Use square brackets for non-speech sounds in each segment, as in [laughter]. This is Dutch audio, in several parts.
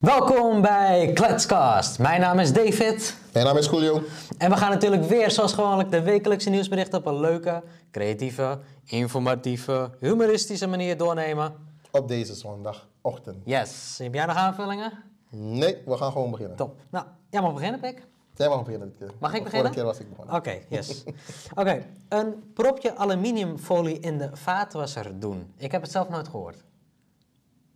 Welkom bij Kletscast. Mijn naam is David. Mijn naam is Julio. En we gaan natuurlijk weer zoals gewoonlijk de wekelijkse nieuwsberichten op een leuke, creatieve, informatieve, humoristische manier doornemen. Op deze zondagochtend. Yes. Heb jij nog aanvullingen? Nee, we gaan gewoon beginnen. Top. Nou, jij mag beginnen, Pik. Jij mag beginnen dit keer. Mag ik beginnen? Vorige keer was ik begonnen. Oké, yes. [laughs] Oké, een propje aluminiumfolie in de vaatwasser doen. Ik heb het zelf nooit gehoord.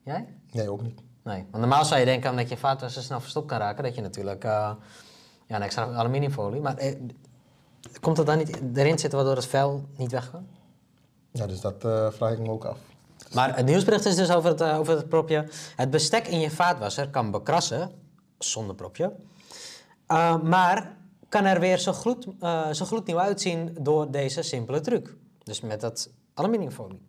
Jij? Nee, ook niet. Nee, want normaal zou je denken omdat je vaatwasser snel verstopt kan raken, dat je natuurlijk eh, ja, een extra aluminiumfolie. Maar eh, komt het dan niet erin zitten waardoor het vuil niet weggaat? Ja, dus dat eh, vraag ik me ook af. Maar het nieuwsbericht is dus over het, over het propje. Het bestek in je vaatwasser kan bekrassen, zonder propje. Maar kan er weer zo, gloed, zo gloednieuw uitzien door deze simpele truc. Dus met dat aluminiumfolie.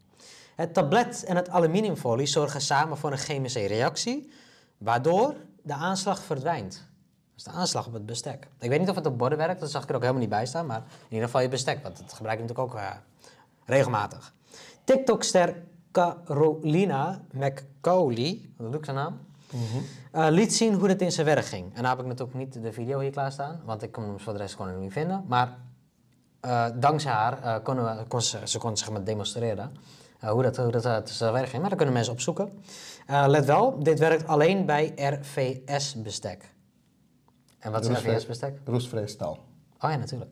Het tablet en het aluminiumfolie zorgen samen voor een chemische reactie, waardoor de aanslag verdwijnt. Dat is de aanslag op het bestek. Ik weet niet of het op borden werkt, dat zag ik er ook helemaal niet bij staan, maar in ieder geval je bestek, want dat gebruik je natuurlijk ook eh, regelmatig. TikTok-ster Carolina McCauley, wat doe ik zijn naam? Eh, liet zien hoe dit in zijn werk ging. En nou heb ik natuurlijk niet de video hier klaarstaan, want ik kon hem voor de rest gewoon niet vinden. Maar eh, dankzij haar eh, konden we, kon ze, ze kon zeg maar demonstreren hoe dat, hoe dat eh. Maar daar kunnen mensen opzoeken. Eh, let wel, dit werkt alleen bij RVS-bestek. En wat is RVS-bestek? Roestvrij staal. Oh ja, natuurlijk.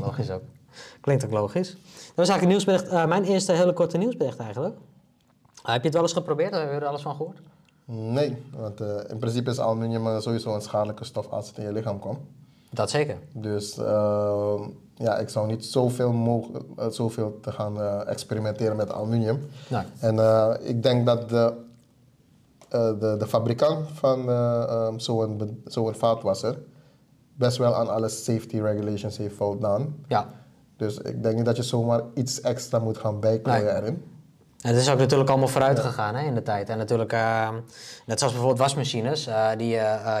Logisch ook. [laughs] Klinkt ook logisch. Dat was eigenlijk een nieuwsbericht, eh, mijn eerste hele korte nieuwsbericht eigenlijk. Heb je het wel eens geprobeerd? Heb je er alles van gehoord? Nee, want in principe is aluminium sowieso een schadelijke stof als het in je lichaam komt. Dat zeker. Dus eh, ja, ik zou niet zoveel, mogen, eh, zoveel te gaan eh, experimenteren met aluminium. Nee. En eh, ik denk dat de, de, de fabrikant van eh, ehm, zo'n zo'n vaatwasser best wel aan alle safety regulations heeft voldaan. Ja. Dus ik denk niet dat je zomaar iets extra moet gaan bijklooien Nee. erin. En het is ook natuurlijk allemaal vooruit gegaan hè, in de tijd. En natuurlijk, eh, net zoals bijvoorbeeld wasmachines, die,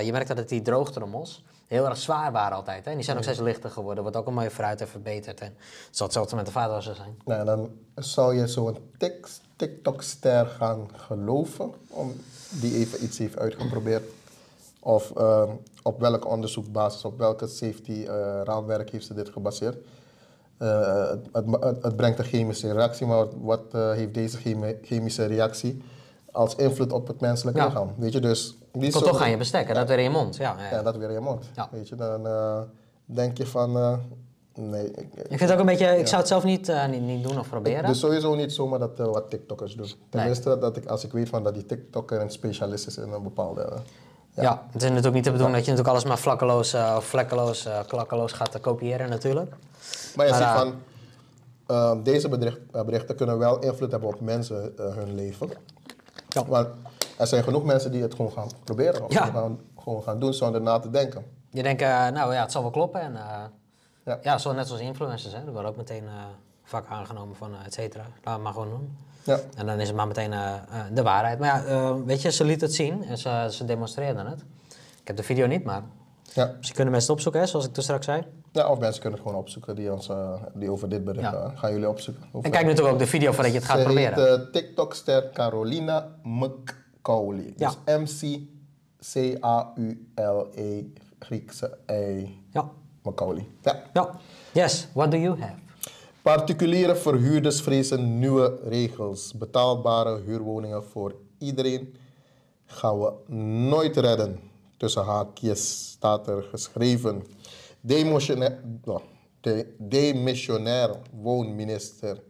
je merkt dat die droogtrommels heel erg zwaar waren altijd. Hè? En die zijn ook steeds lichter geworden, wordt ook allemaal vooruit en verbeterd. En het zal hetzelfde met de vaatwasser zijn. Nou, dan zou je zo'n tik- TikTok-ster gaan geloven, om die even iets heeft uitgeprobeerd. Of ehm, op welke onderzoekbasis, op welke safety eh, raamwerk heeft ze dit gebaseerd. Eh, het, het, het- brengt een chemische reactie, maar wat, wat, eh, heeft deze chemi- chemische reactie als invloed op het menselijk Ja. lichaam? Weet je, dus... Die soort- toch aan je bestek, hè? dat weer in je mond. Ja, ja. Ja, dat weer in je mond. Ja. Weet je, dan eh, denk je van... eh, nee, ik, Ik vind het ook een beetje, ik zou het zelf niet, eh, niet, niet doen of proberen. dus sowieso niet zomaar dat wat TikTokkers doen. Tenminste, dat, dat ik, als ik weet van dat die TikToker een specialist is in een bepaalde... eh, ja. het is natuurlijk niet de bedoeling dat je natuurlijk alles maar vlakkeloos of vlekkeloos, eh, klakkeloos gaat kopiëren natuurlijk. Maar je Maar, ziet van... deze bericht- berichten kunnen wel invloed hebben op mensen hun leven. Ja. Want er zijn genoeg mensen die het gewoon gaan proberen. Of Ja. gewoon, gaan, gewoon gaan doen zonder na te denken. Je denkt, eh, nou ja, het zal wel kloppen. En, eh, Ja. ja. zo net zoals influencers, hè. Die worden ook meteen eh vak aangenomen van et cetera. Laat het maar gewoon doen. Ja. En dan is het maar meteen de waarheid. Maar ja, weet je, ze liet het zien en ze, ze demonstreerden het. Ik heb de video niet, maar Ja. ze kunnen mensen het opzoeken, hè, zoals ik toen straks zei. Ja, of mensen kunnen het gewoon opzoeken die, ons, eh, die over dit bericht Ja. gaan. Gaan jullie opzoeken. En kijk natuurlijk ook de video voordat je het gaat proberen. heet eh, TikTok-ster Carolina McCauley. Ja. Dus M-C-C-A-U-L-E, E, Griekse I, Ja. Macaulay. Ja. ja. Yes, what do you have? Particuliere verhuurders vrezen nieuwe regels. Betaalbare huurwoningen voor iedereen gaan we nooit redden. Tussen haakjes staat er geschreven. Nou, de demissionair woonminister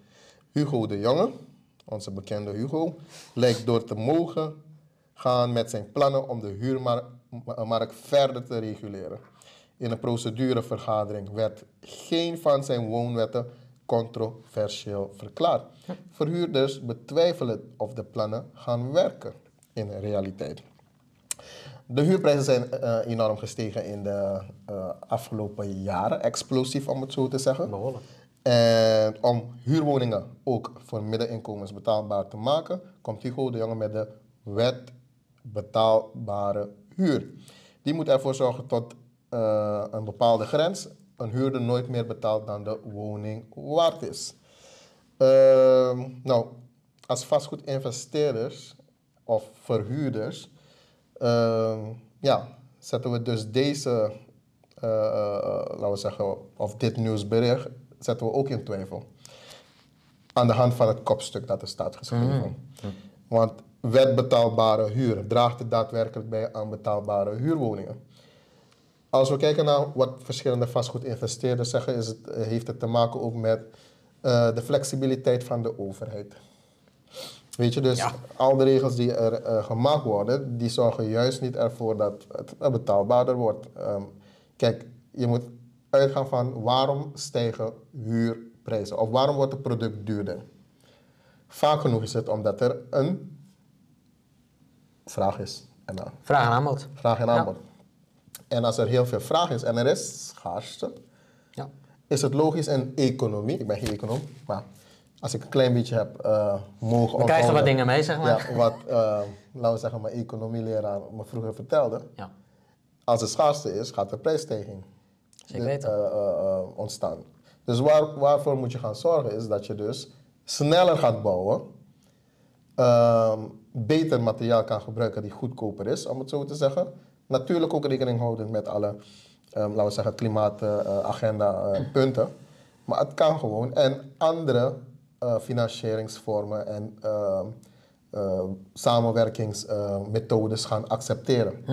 Hugo de Jonge, onze bekende Hugo, lijkt door te mogen gaan met zijn plannen om de huurmarkt verder te reguleren. In een procedurevergadering werd geen van zijn woonwetten controversieel verklaard. Verhuurders betwijfelen of de plannen gaan werken in de realiteit. De huurprijzen zijn eh, enorm gestegen in de eh, afgelopen jaren, explosief om het zo te zeggen. Behoorlijk. En om huurwoningen ook voor middeninkomens betaalbaar te maken, komt Hugo de Jonge met de wet betaalbare huur. Die moet ervoor zorgen tot eh, een bepaalde grens een huurder nooit meer betaalt dan de woning waard is. Ehm, nou, als vastgoedinvesteerders of verhuurders ja, zetten we dus deze, eh, eh, laten we zeggen, of dit nieuwsbericht, zetten we ook in twijfel. Aan de hand van het kopstuk dat er staat geschreven. Want wet betaalbare huur draagt het daadwerkelijk bij aan betaalbare huurwoningen. Als we kijken naar wat verschillende vastgoedinvesteerders zeggen, is het, heeft het te maken ook met eh, de flexibiliteit van de overheid. Weet je, dus Ja. al de regels die er eh, gemaakt worden, die zorgen juist niet ervoor dat het eh, betaalbaarder wordt. Ehm, kijk, je moet uitgaan van waarom stijgen huurprijzen of waarom wordt het product duurder. Vaak genoeg is het omdat er een vraag is en Vraag en aanbod. vraag en Ja. aanbod. En als er heel veel vraag is en er is schaarste, Ja. is het logisch in economie, ik ben geen econoom, maar als ik een klein beetje heb uh, mogen We krijgen wat dingen mee, zeg maar. Ja, wat, eh, laten we zeggen, mijn economieleraar me vroeger vertelde. Ja. Als er schaarste is, gaat er prijsstijging Zeker eh, ontstaan. Dus waar, waarvoor moet je gaan zorgen is dat je dus sneller gaat bouwen, ehm, beter materiaal kan gebruiken die goedkoper is, om het zo te zeggen. Natuurlijk ook rekening houden met alle, ehm, laten we zeggen, klimaatagenda punten. Maar het kan gewoon. En andere financieringsvormen en ehm, eh, samenwerkingsmethodes gaan accepteren.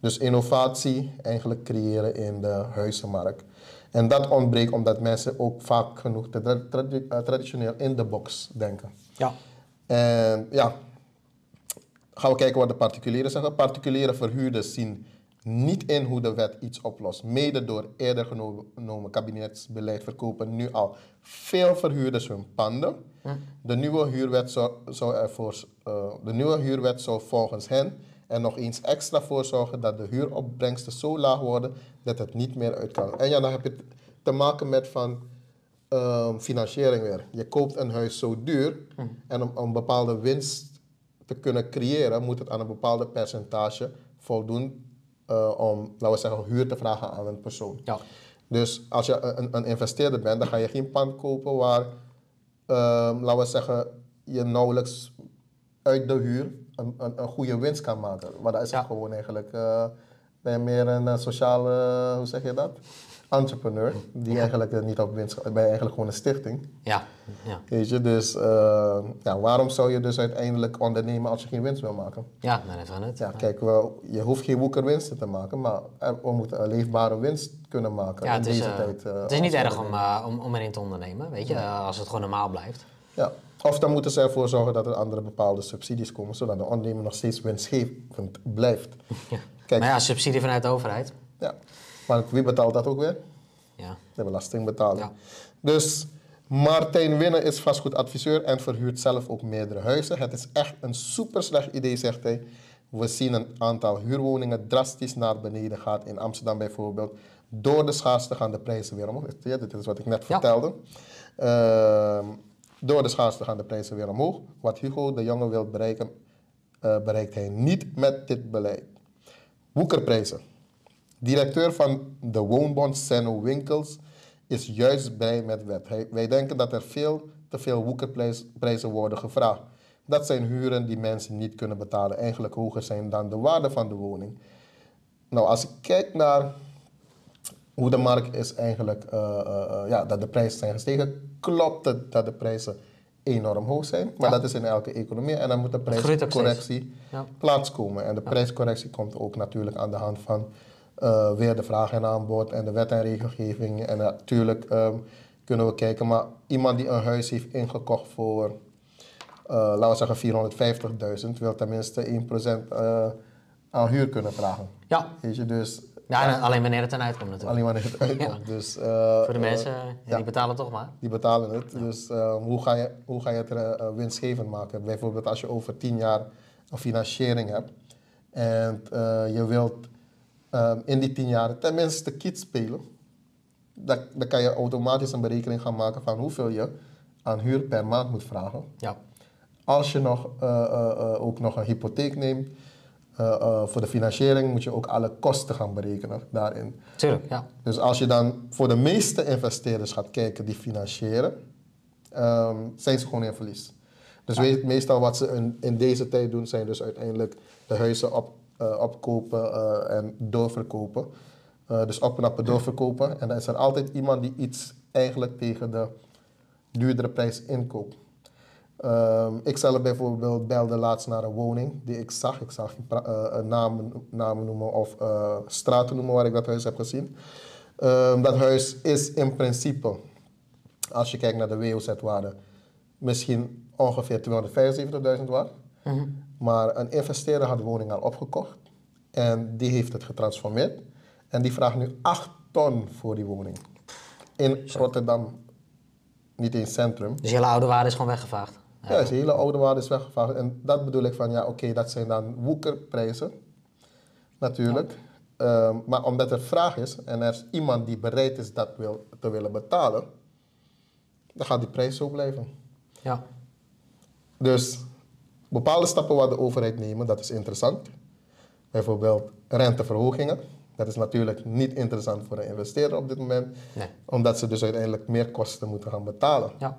Dus innovatie eigenlijk creëren in de huizenmarkt. En dat ontbreekt omdat mensen ook vaak genoeg te tra- tradi- eh, traditioneel in de box denken. Ja. En ja, gaan we kijken wat de particulieren zeggen. Particuliere verhuurders zien niet in hoe de wet iets oplost. Mede door eerder genomen kabinetsbeleid verkopen nu al veel verhuurders hun panden. De, nieuwe huurwet zou, zou ervoor, eh, de nieuwe huurwet zou volgens hen er nog eens extra voor zorgen dat de huuropbrengsten zo laag worden dat het niet meer uit kan. En ja, dan heb je het te maken met van ehm, financiering weer. Je koopt een huis zo duur en om, om een bepaalde winst te kunnen creëren, moet het aan een bepaalde percentage voldoen eh, om, laten we zeggen, huur te vragen aan een persoon. Ja. Dus als je een, een investeerder bent, dan ga je geen pand kopen waar, ehm, laten we zeggen, je nauwelijks uit de huur een, een, een goede winst kan maken. Maar dat is Ja. gewoon eigenlijk, eh, meer een eh, sociale, hoe zeg je dat? Entrepreneur, die eigenlijk eh, niet op winst, ben je eigenlijk gewoon een stichting. Ja. ja. Weet je, dus eh, ja, waarom zou je dus uiteindelijk ondernemen als je geen winst wil maken? Ja, dan even het. Ja, kijk, wel, je hoeft geen woekerwinsten te maken, maar er- we moeten een leefbare winst kunnen maken Ja, in het is, deze eh, tijd. eh, het is niet erg om, eh, om, om erin te ondernemen, weet je, eh, als het gewoon normaal blijft. Ja. Of dan moeten ze ervoor zorgen dat er andere bepaalde subsidies komen, zodat de ondernemer nog steeds winstgevend blijft. [laughs] Kijk, Maar ja, subsidie vanuit de overheid. ja. Maar wie betaalt dat ook weer? Ja. De belastingbetaler. Ja. Dus Martijn Winnen is vastgoedadviseur en verhuurt zelf ook meerdere huizen. Het is echt een super slecht idee, zegt hij. We zien een aantal huurwoningen drastisch naar beneden gaat. In Amsterdam bijvoorbeeld. Door de schaarste gaan de prijzen weer omhoog. Ja, dit is wat ik net Ja. vertelde. Ehm, door de schaarste gaan de prijzen weer omhoog. Wat Hugo de Jonge wil bereiken, eh, bereikt hij niet met dit beleid. Woekerprijzen. Directeur van de woonbond Senno Winkels is juist blij met wet. Hij- wij denken dat er veel te veel woekerprijzen worden gevraagd. Dat zijn huren die mensen niet kunnen betalen, eigenlijk hoger zijn dan de waarde van de woning. Nou, als ik kijk naar hoe de markt is eigenlijk, eh, eh, eh, ja, dat de prijzen zijn gestegen, klopt het dat de prijzen enorm hoog zijn. Maar Ja. dat is in elke economie en dan moet de prijscorrectie Ja. plaatskomen. En de prijscorrectie komt ook natuurlijk aan de hand van eh, weer de vraag en aanbod en de wet en regelgeving. En natuurlijk ehm, kunnen we kijken, maar iemand die een huis heeft ingekocht voor, eh, laten we zeggen 450.000, wil tenminste 1% eh aan huur kunnen vragen. Ja. Weet je, dus Ja, en alleen wanneer het dan uitkomt natuurlijk. alleen wanneer het [laughs] uitkomt. Dus, eh, Voor de mensen, ja, die betalen toch maar. die betalen het. Dus eh, hoe, ga je, hoe ga je het winstgevend maken? Bijvoorbeeld als je over tien jaar een financiering hebt en je wilt eh, in die tien jaar tenminste kiet spelen, dan, dan kan je automatisch een berekening gaan maken van hoeveel je aan huur per maand moet vragen. Ja. Als je nog, eh, eh, eh, ook nog een hypotheek neemt voor de financiering, moet je ook alle kosten gaan berekenen daarin. Tuurlijk, ja. Dus als je dan voor de meeste investeerders gaat kijken die financieren, ehm, zijn ze gewoon in verlies. Dus we- meestal wat ze in, in deze tijd doen, zijn dus uiteindelijk de huizen op opkopen eh, en doorverkopen. Eh, dus opknappen, doorverkopen. En dan is er altijd iemand die iets eigenlijk tegen de duurdere prijs inkoopt. Ehm, ik zelf bijvoorbeeld belde laatst naar een woning die ik zag. Ik zag eh, een namen, namen noemen of eh, straten noemen waar ik dat huis heb gezien. Ehm, dat huis is in principe, als je kijkt naar de WOZ-waarde, misschien ongeveer 275.000 waard. Maar een investeerder had de woning al opgekocht en die heeft het getransformeerd. En die vraagt nu 8 ton voor die woning. In Rotterdam, niet in het centrum. Dus je hele oude waarde is gewoon weggevaagd. Ja, is een hele oude waarde is weggevaagd. En dat bedoel ik van, ja, oké, dat zijn dan woekerprijzen. Natuurlijk. Ehm, maar omdat er vraag is en er is iemand die bereid is dat wil, te willen betalen, dan gaat die prijs zo blijven. Ja. Dus bepaalde stappen wat de overheid nemen, dat is interessant. Bijvoorbeeld renteverhogingen. Dat is natuurlijk niet interessant voor een investeerder op dit moment, Nee. omdat ze dus uiteindelijk meer kosten moeten gaan betalen. Ja.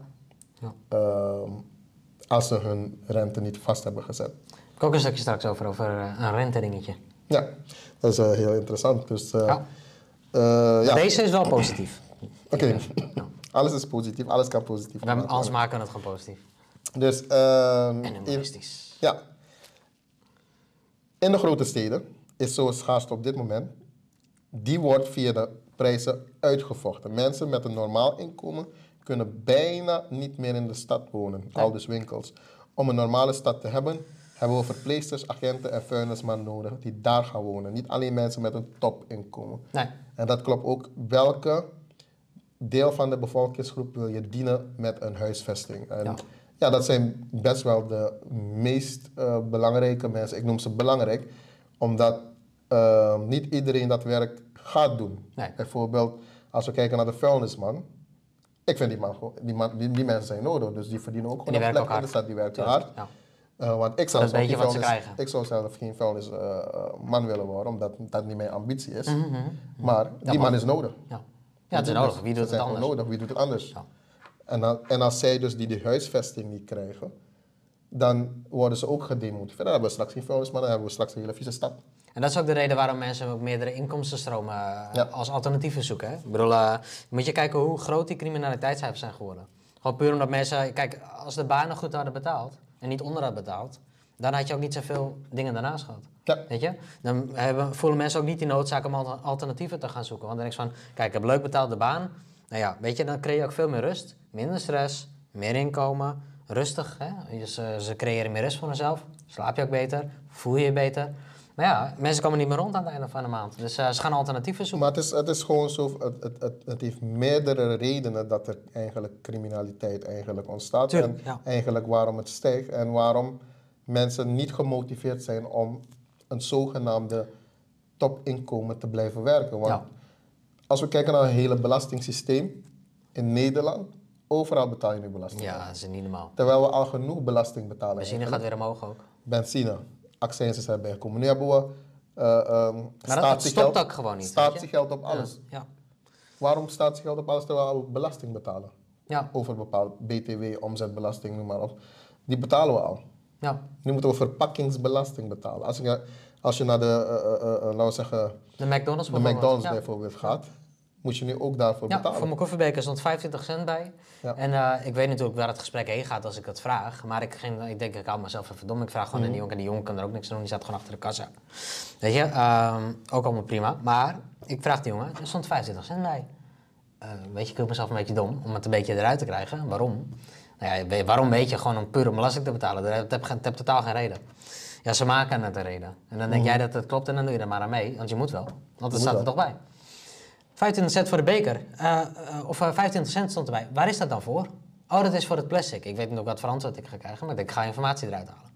ja. Ehm, als ze hun rente niet vast hebben gezet. Ik ook een stukje straks over, over eh, een rentedingetje. Ja, dat is eh, heel interessant. Dus, eh, Ja. ja, Deze is wel positief. oké. alles is positief, alles kan positief We anders worden. maken we het gewoon positief. Dus, ehm, En humoristisch. ja. In de grote steden is zo'n schaarste op dit moment. Die wordt via de prijzen uitgevochten. Mensen met een normaal inkomen kunnen bijna niet meer in de stad wonen, al dus winkels. Om een normale stad te hebben, hebben we verpleegsters, agenten en vuilnismannen nodig die daar gaan wonen. Niet alleen mensen met een topinkomen. Nee. En dat klopt ook. Welke deel van de bevolkingsgroep wil je dienen met een huisvesting? En Ja. Ja, dat zijn best wel de meest eh, belangrijke mensen. Ik noem ze belangrijk, omdat eh, niet iedereen dat werk gaat doen. Nee. Bijvoorbeeld, als we kijken naar de vuilnisman. Ik vind die, man, die, man, die, die mensen zijn nodig, dus die verdienen ook gewoon een plek in de hard. stad. Die werken hard. ja. Eh, want ik zou, zelf vuilnis- ik zou zelf geen vuilnisman willen worden, omdat dat niet mijn ambitie is. Mhm, Maar die man is nodig. Ja. ja, het is nodig. Wie doet het anders? nodig. Wie doet het anders? Ja. En, en als zij dus die, die huisvesting niet krijgen, dan worden ze ook gedemotiveerd. Dan hebben we straks geen vuilnisman, dan hebben we straks een hele vieze stad. En dat is ook de reden waarom mensen ook meerdere inkomstenstromen eh, Ja. als alternatieven zoeken. Hè? Ik bedoel, eh, moet je kijken hoe groot die criminaliteitscijfers zijn geworden. Gewoon puur omdat mensen, kijk, als de banen goed hadden betaald en niet onder hadden betaald, dan had je ook niet zoveel dingen daarnaast gehad. Ja. Weet je? Dan hebben, voelen mensen ook niet die noodzaak om alter- alternatieven te gaan zoeken. Want dan denk ik van, kijk, ik heb leuk betaalde baan. Nou ja, weet je, dan creëer je ook veel meer rust, minder stress, meer inkomen, rustig. Hè? Ze, ze creëren meer rust voor zichzelf, slaap je ook beter, voel je je beter. Maar ja, mensen komen niet meer rond aan het einde van de maand. Dus eh, ze gaan alternatieven zoeken. Maar het is, het is gewoon zo, het, het, het, het heeft meerdere redenen dat er eigenlijk criminaliteit eigenlijk ontstaat. Tuurlijk, en ja. eigenlijk waarom het stijgt en waarom mensen niet gemotiveerd zijn om een zogenaamde topinkomen te blijven werken. Want Ja. Als we kijken naar het hele belastingssysteem in Nederland, overal betaal je nu belasting. Ja, dat is niet normaal. Terwijl we al genoeg belasting betalen. Benzine gaat weer omhoog ook. Benzine, accijnsen zijn bijgekomen. Nu hebben we uh, um, Maar dat- stopt ook gewoon niet? Statiegeld op alles. Ja. Waarom statiegeld op alles terwijl we belasting betalen? Ja. Over bepaald BTW, omzetbelasting, noem maar op. Die betalen we al. ja. Nu moeten we verpakkingsbelasting betalen. Als je, als je naar de, eh, eh, laten we zeggen, De McDonald's de bijvoorbeeld. McDonald's ja. bijvoorbeeld gaat, moet je nu ook daarvoor Ja, betalen. voor mijn koffiebeker stond 25 cent bij. Ja. En eh, ik weet natuurlijk waar het gesprek heen gaat als ik het vraag. Maar ik, ging, ik denk, ik hou mezelf even dom. Ik vraag gewoon aan die jongen. En die jongen kan er ook niks aan doen. Die staat gewoon achter de kassa. Weet je, ehm, ook allemaal prima. Maar ik vraag die jongen, er stond 25 cent bij. Eh, weet je, ik wil mezelf een beetje dom om het een beetje eruit te krijgen. Waarom? Nou ja, waarom weet je gewoon om puur om belasting te betalen? Dat heb, heb, heb totaal geen reden. Ja, ze maken het een reden. En dan denk jij dat het klopt en dan doe je er maar aan mee. Want je moet wel. Want het staat er toch bij. 25 cent voor de beker. Eh, eh, of eh, 25 cent stond erbij. Waar is dat dan voor? Oh, dat is voor het plastic. Ik weet niet ook wat voor antwoord ik ga krijgen, maar ik denk, ik ga informatie eruit halen.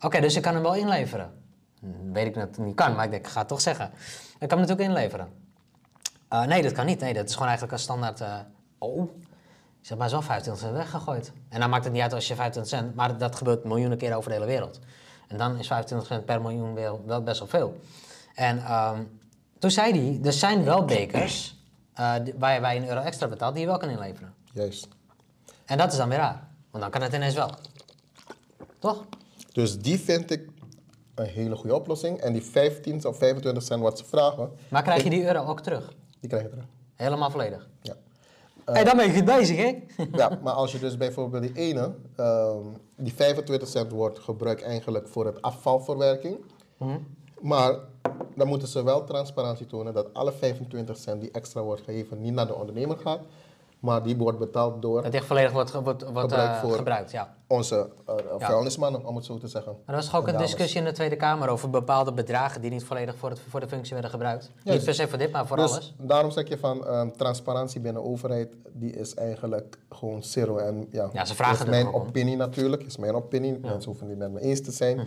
Oké, dus ik kan hem wel inleveren. Hm, Weet ik dat het niet kan, maar ik denk, ik ga het toch zeggen. Ik kan hem natuurlijk inleveren. Eh, nee, dat kan niet. Nee, dat is gewoon eigenlijk een standaard... eh, oh, zeg maar, wel 25 cent weggegooid. En dan maakt het niet uit als je 25 cent... Maar dat gebeurt miljoenen keer over de hele wereld. En dan is 25 cent per miljoen wel, wel best wel veel. En ehm, toen zei hij, er zijn wel [clears throat] bekers... eh, die- waar je een euro extra betaalt, die je wel kan inleveren. Juist. En dat is dan weer raar. Want dan kan het ineens wel. Toch? Dus die vind ik een hele goede oplossing. En die 15 of 25 cent wat ze vragen, Maar krijg je die euro ook terug? die krijg je terug. Helemaal volledig. Ja. Hé, dan ben je goed bezig, hè? ja, [laughs] maar als je dus bijvoorbeeld die ene, ehm, die 25 cent wordt gebruikt eigenlijk voor het afvalverwerking. Maar dan moeten ze wel transparantie tonen dat alle 25 cent die extra wordt gegeven niet naar de ondernemer gaat, maar die wordt betaald door Dat echt volledig wordt, wordt, wordt Gebruikt eh, voor- gebruikt, ja. onze uh, Ja. vuilnismannen, om het zo te zeggen. Maar er was toch ook En een discussie in de Tweede Kamer over bepaalde bedragen die niet volledig voor, het, voor de functie werden gebruikt. Ja, niet per se voor dit, maar voor dus alles. daarom zeg je van ehm, transparantie binnen de overheid, die is eigenlijk gewoon zero. En ja, Ja, ze vragen is mijn om. opinie natuurlijk, is mijn opinie. Mensen hoeven niet met me eens te zijn. Mhm.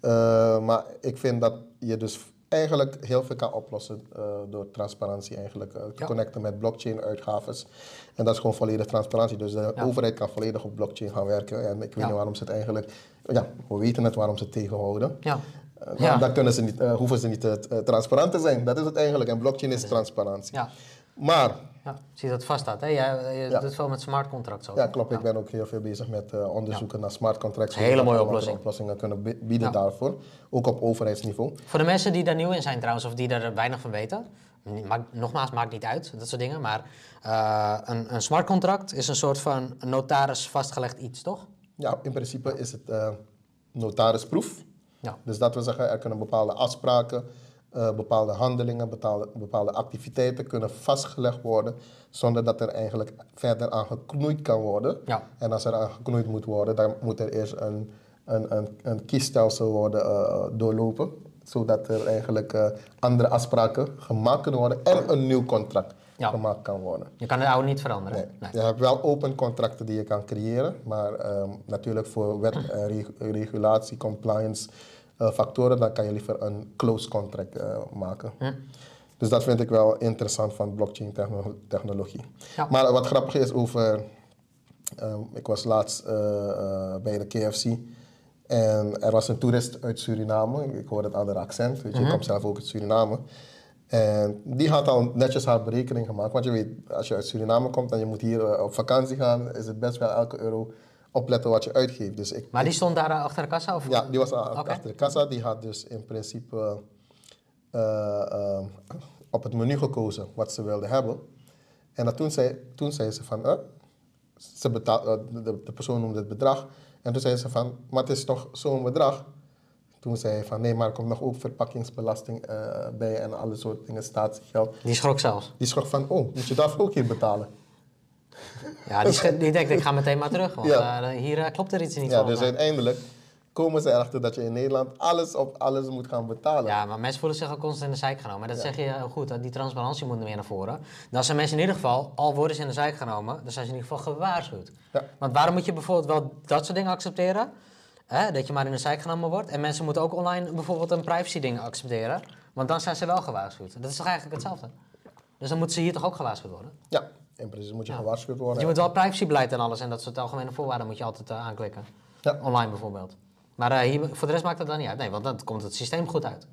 Eh, maar ik vind dat je dus eigenlijk heel veel kan oplossen eh, door transparantie eigenlijk eh, te Ja. connecten met blockchain uitgaves. En dat is gewoon volledig transparantie. Dus de Ja. overheid kan volledig op blockchain gaan werken. En ik weet niet waarom ze het eigenlijk, ja, we weten het waarom ze het tegenhouden. Ja. Uh, Ja. Dan kunnen ze niet, eh, hoeven ze niet eh, eh, transparant te zijn. Dat is het eigenlijk. En blockchain is transparantie. Ja. Maar, ja. Zie dat het vast staat, hè? Jij je Ja. doet veel met smart contracts ook. ja klopt, ik ben ook heel veel bezig met eh, onderzoeken naar smart contracts. Hele we mooie oplossing. oplossingen kunnen bi- bieden daarvoor. Ook op overheidsniveau. Voor de mensen die daar nieuw in zijn trouwens, of die daar weinig van weten, maakt, nogmaals, maakt niet uit, dat soort dingen, maar eh, een, een smart contract is een soort van notaris vastgelegd iets, toch? Ja, in principe is het eh, notarisproef. Ja. Dus dat wil zeggen, er kunnen bepaalde afspraken, eh, bepaalde handelingen, bepaalde, bepaalde activiteiten kunnen vastgelegd worden, zonder dat er eigenlijk verder aan geknoeid kan worden. Ja. En als er aan geknoeid moet worden, dan moet er eerst een, een, een, een kiesstelsel worden eh, doorlopen, zodat er eigenlijk eh, andere afspraken gemaakt kunnen worden en een nieuw contract Ja. gemaakt kan worden. Je kan de oude niet veranderen. Nee. Nee. Je hebt wel open contracten die je kan creëren, maar ehm, natuurlijk voor wet, en regulatie, compliance factoren, dan kan je liever een closed contract eh, maken. Dus dat vind ik wel interessant van blockchain techno- technologie. Ja. Maar wat grappig is over, ehm, ik was laatst eh, eh, bij de KFC en er was een toerist uit Suriname, ik hoorde het andere accent, weet je, ik kom zelf ook uit Suriname. En die had al netjes haar berekening gemaakt. Want je weet, als je uit Suriname komt en je moet hier eh, op vakantie gaan, is het best wel elke euro opletten wat je uitgeeft. Dus ik, Maar die stond daar eh, achter de kassa? Of? ja, die was Oké. achter de kassa. Die had dus in principe eh, eh, op het menu gekozen wat ze wilde hebben. En dat toen, zei, toen zei ze van, eh, ze betaal, eh, de, de persoon noemde het bedrag. En toen zei ze van, maar het is toch zo'n bedrag? Toen zei hij van, nee, maar er komt nog ook verpakkingsbelasting eh, bij en alle soort dingen, statiegeld. Die schrok zelfs. Die schrok van, oh, moet je daarvoor ook hier betalen? Ja, die, denkt, ik ga meteen maar terug, want Ja. eh, hier eh, klopt er iets niet Ja, dus Maar- uiteindelijk komen ze erachter dat je in Nederland alles op alles moet gaan betalen. Ja, maar mensen voelen zich ook constant in de zijk genomen. Dat zeg je heel goed, die transparantie moet er meer naar voren. Dan zijn mensen in ieder geval, al worden ze in de zijk genomen, dan zijn ze in ieder geval gewaarschuwd. Ja. Want waarom moet je bijvoorbeeld wel dat soort dingen accepteren? Hè, dat je maar in de zijk genomen wordt. En mensen moeten ook online bijvoorbeeld een privacy ding accepteren. Want dan zijn ze wel gewaarschuwd. Dat is toch eigenlijk hetzelfde? Dus dan moeten ze hier toch ook gewaarschuwd worden? Ja, in principe moet je Ja. gewaarschuwd worden. je moet wel privacybeleid en alles en dat soort algemene voorwaarden moet je altijd eh, aanklikken. Ja. Online bijvoorbeeld. Maar eh, hier, voor de rest maakt het dan niet uit. Nee, want dan komt het systeem goed uit.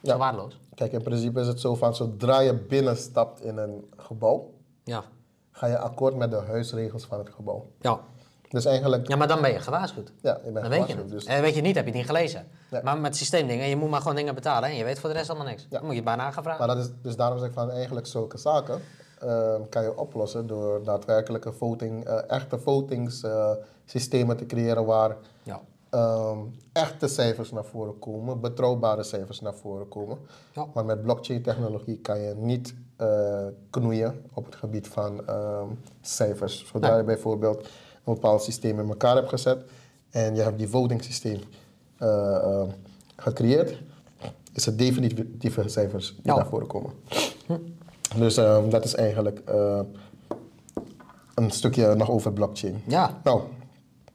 Ja. Zo waardeloos. Kijk, in principe is het zo van zodra je binnenstapt in een gebouw, Ja. ga je akkoord met de huisregels van het gebouw. Ja. Dus eigenlijk, ja, maar dan ben je gewaarschuwd. ja, ik ben Dan weet je het. Dus, En weet je niet, heb je het niet gelezen. Nee. Maar met systeemdingen, je moet maar gewoon dingen betalen en je weet voor de rest allemaal niks. Dan moet je het bijna gaan vragen. maar dat is, dus daarom zeg ik van eigenlijk zulke zaken eh, kan je oplossen door daadwerkelijke voting, eh, echte votingssystemen te creëren waar Ja. ehm, echte cijfers naar voren komen, betrouwbare cijfers naar voren komen. Ja. Maar met blockchain technologie kan je niet eh, knoeien op het gebied van ehm, cijfers. Zodra Nee. je bijvoorbeeld een bepaald systeem in elkaar hebt gezet en je hebt die voting systeem eh, ehm, gecreëerd, is het definitieve cijfers die Ja. naar voren komen. Dus ehm, dat is eigenlijk eh, een stukje nog over blockchain. Ja. Nou,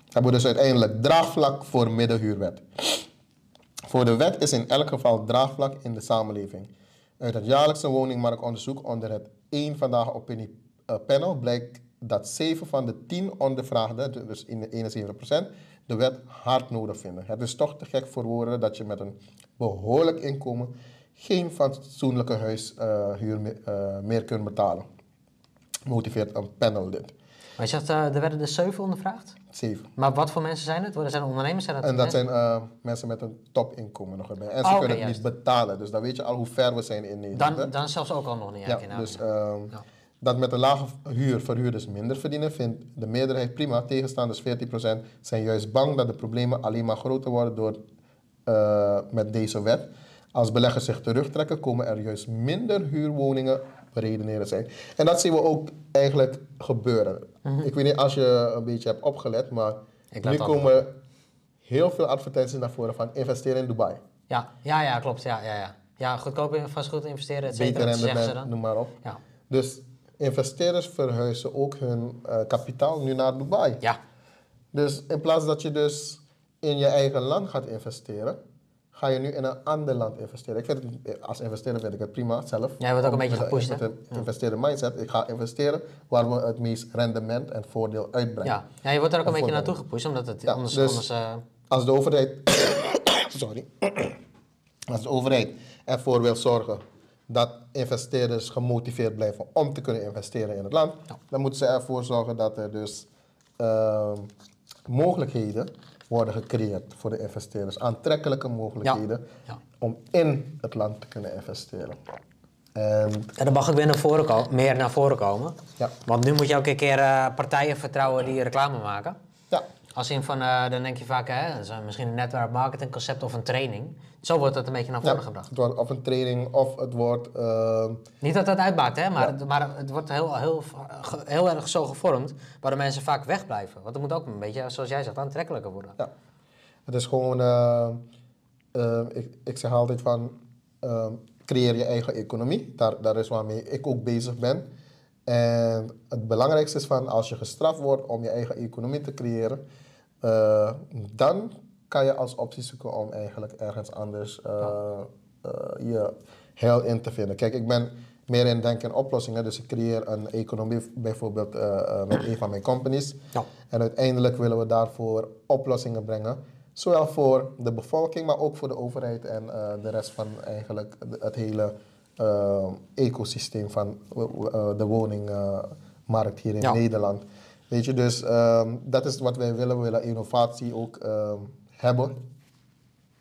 hebben we dus uiteindelijk draagvlak voor middenhuurwet. Voor de wet is in elk geval draagvlak in de samenleving. Uit het jaarlijkse woningmarktonderzoek onder het één vandaag opinie eh, panel blijkt dat 7 van de 10 ondervraagden, dus in de 71%, de wet hard nodig vinden. Het is toch te gek voor woorden dat je met een behoorlijk inkomen geen fatsoenlijke huishuur meer, eh, meer kunt betalen. Motiveert een panel dit. Maar je zegt, eh, er werden er zeven ondervraagd? Zeven. Maar wat voor mensen zijn het? Worden zijn ondernemers? Zijn het En dat mensen? zijn eh, mensen met een topinkomen nog erbij. En ze Oh, kunnen het juist. niet betalen. Dus dan weet je al hoe ver we zijn in Nederland. Dan, dan zelfs ook al nog niet. Ja, eigenlijk, dus ehm, Ja. dat met een lage huur verhuurders minder verdienen, vindt de meerderheid prima. Tegenstanders 14% zijn juist bang dat de problemen alleen maar groter worden door, eh, met deze wet. Als beleggers zich terugtrekken, komen er juist minder huurwoningen beredeneren zijn. En dat zien we ook eigenlijk gebeuren. Ik weet niet als je een beetje hebt opgelet, maar Mhm. Nu op. komen heel veel advertenties naar voren van investeren in Dubai. Ja, ja, ja, klopt. Ja, ja, ja. ja goedkoop vastgoed investeren, et cetera. Beter rendement, noem maar op. Ja. Dus investeerders verhuizen ook hun eh, kapitaal nu naar Dubai. ja, Dus in plaats dat je dus in je eigen land gaat investeren, ga je nu in een ander land investeren. Ik vind het, als investeerder vind ik het prima zelf. Jij wordt ook een beetje met gepusht, Met hè? een investeerder mindset. Ik ga investeren waar we het meest rendement en voordeel uitbrengen. ja. ja, je wordt er ook een beetje naartoe gepusht, omdat het Ja, anders... dus- anders eh, Als de overheid, [coughs] sorry, [coughs] als de overheid ervoor wil zorgen dat investeerders gemotiveerd blijven om te kunnen investeren in het land, dan moeten ze ervoor zorgen dat er dus ehm, mogelijkheden worden gecreëerd voor de investeerders, aantrekkelijke mogelijkheden Ja. om in het land te kunnen investeren. En En dan mag ook weer naar voren komen, meer naar voren komen. Ja. Want nu moet je ook een keer eh, partijen vertrouwen die reclame maken. ja, Als in van, eh, dan denk je vaak, hè, dat is eh, misschien een netwerk marketing concept of een training. Zo wordt dat een beetje naar voren ja, gebracht. het wordt of een training of het wordt ehm, Niet dat dat uitmaakt, hè, maar, het, maar het wordt heel, heel, heel erg zo gevormd, waardoor mensen vaak wegblijven. Want het moet ook een beetje, zoals jij zegt, aantrekkelijker worden. Ja. Het is gewoon, eh, eh, ik, ik zeg altijd van, eh, creëer je eigen economie. Daar, daar is waarmee ik ook bezig ben. En het belangrijkste is van, als je gestraft wordt om je eigen economie te creëren, eh, dan kan je als optie zoeken om eigenlijk ergens anders eh, eh, je heil in te vinden. Kijk, ik ben meer in denken in oplossingen, dus ik creëer een economie bijvoorbeeld met een van mijn companies. Ja. En uiteindelijk willen we daarvoor oplossingen brengen. Zowel voor de bevolking, maar ook voor de overheid en de rest van eigenlijk het hele eh, ecosysteem van eh, de woningmarkt hier in Ja. Nederland. Weet je, dus ehm, dat is wat wij willen. We willen innovatie ook ehm, hebben.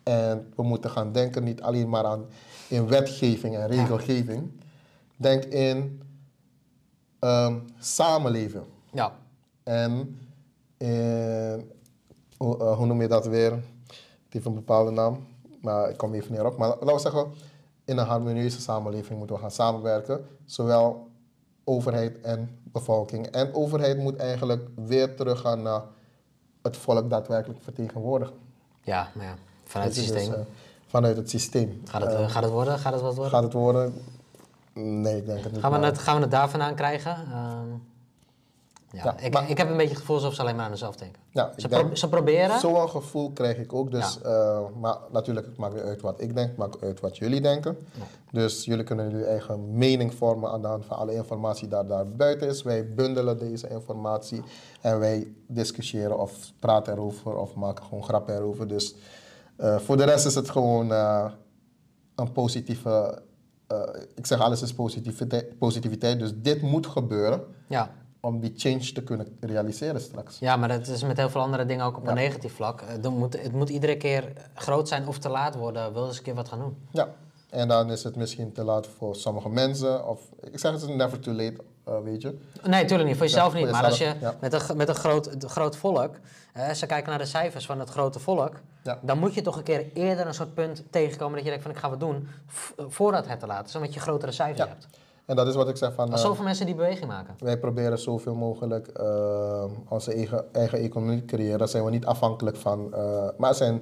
En we moeten gaan denken niet alleen maar aan in wetgeving en regelgeving. Denk in ehm, samenleven. Ja, En in, hoe, eh, hoe noem je dat weer? Het heeft een bepaalde naam, maar ik kom even niet op. Maar laten we zeggen, in een harmonieuze samenleving moeten we gaan samenwerken. Zowel overheid en bevolking. En overheid moet eigenlijk weer teruggaan naar het volk daadwerkelijk vertegenwoordigen. ja, maar ja, vanuit het je, dus, systeem. eh, vanuit het systeem. gaat, het, Eh, eh, gaat het worden? Gaat het wat worden? gaat het worden? Nee, ik denk het niet. Gaan we, het, gaan we het daar vandaan krijgen? Ehm, ja, Ja, ik, maar- ik heb een beetje het gevoel alsof ze alleen maar aan zichzelf denken. Ja, Ze, denk- pro- ze proberen. Zo'n gevoel krijg ik ook. Dus, eh, maar natuurlijk, het maakt niet uit wat ik denk, het maakt uit wat jullie denken. Dus jullie kunnen jullie eigen mening vormen aan de hand van alle informatie die daar buiten is. Wij bundelen deze informatie en wij discussiëren of praten erover of maken gewoon grappen erover. Dus eh, voor de rest is het gewoon eh, een positieve. eh, ik zeg alles is positiviteit, positiviteit, dus dit moet gebeuren Ja. Om die change te kunnen realiseren straks. ja, maar dat is met heel veel andere dingen ook op een negatief vlak. Het moet, het moet iedere keer groot zijn of te laat worden. Wil eens een keer wat gaan doen. Ja, en dan is het misschien te laat voor sommige mensen. Of ik zeg het is never too late, eh, weet je. Nee, natuurlijk niet. Voor jezelf voor niet. Maar als je ja. met een, met een groot, groot volk, hè, als ze kijken naar de cijfers van het grote volk, Ja. dan moet je toch een keer eerder een soort punt tegenkomen dat je denkt van ik ga wat doen voordat het te laat is, omdat je grotere cijfers Ja. hebt. En dat is wat ik zeg van... Eh, zijn zoveel mensen die beweging maken. wij proberen zoveel mogelijk eh, onze eigen, eigen economie te creëren. Dan zijn we niet afhankelijk van... eh, maar er zijn,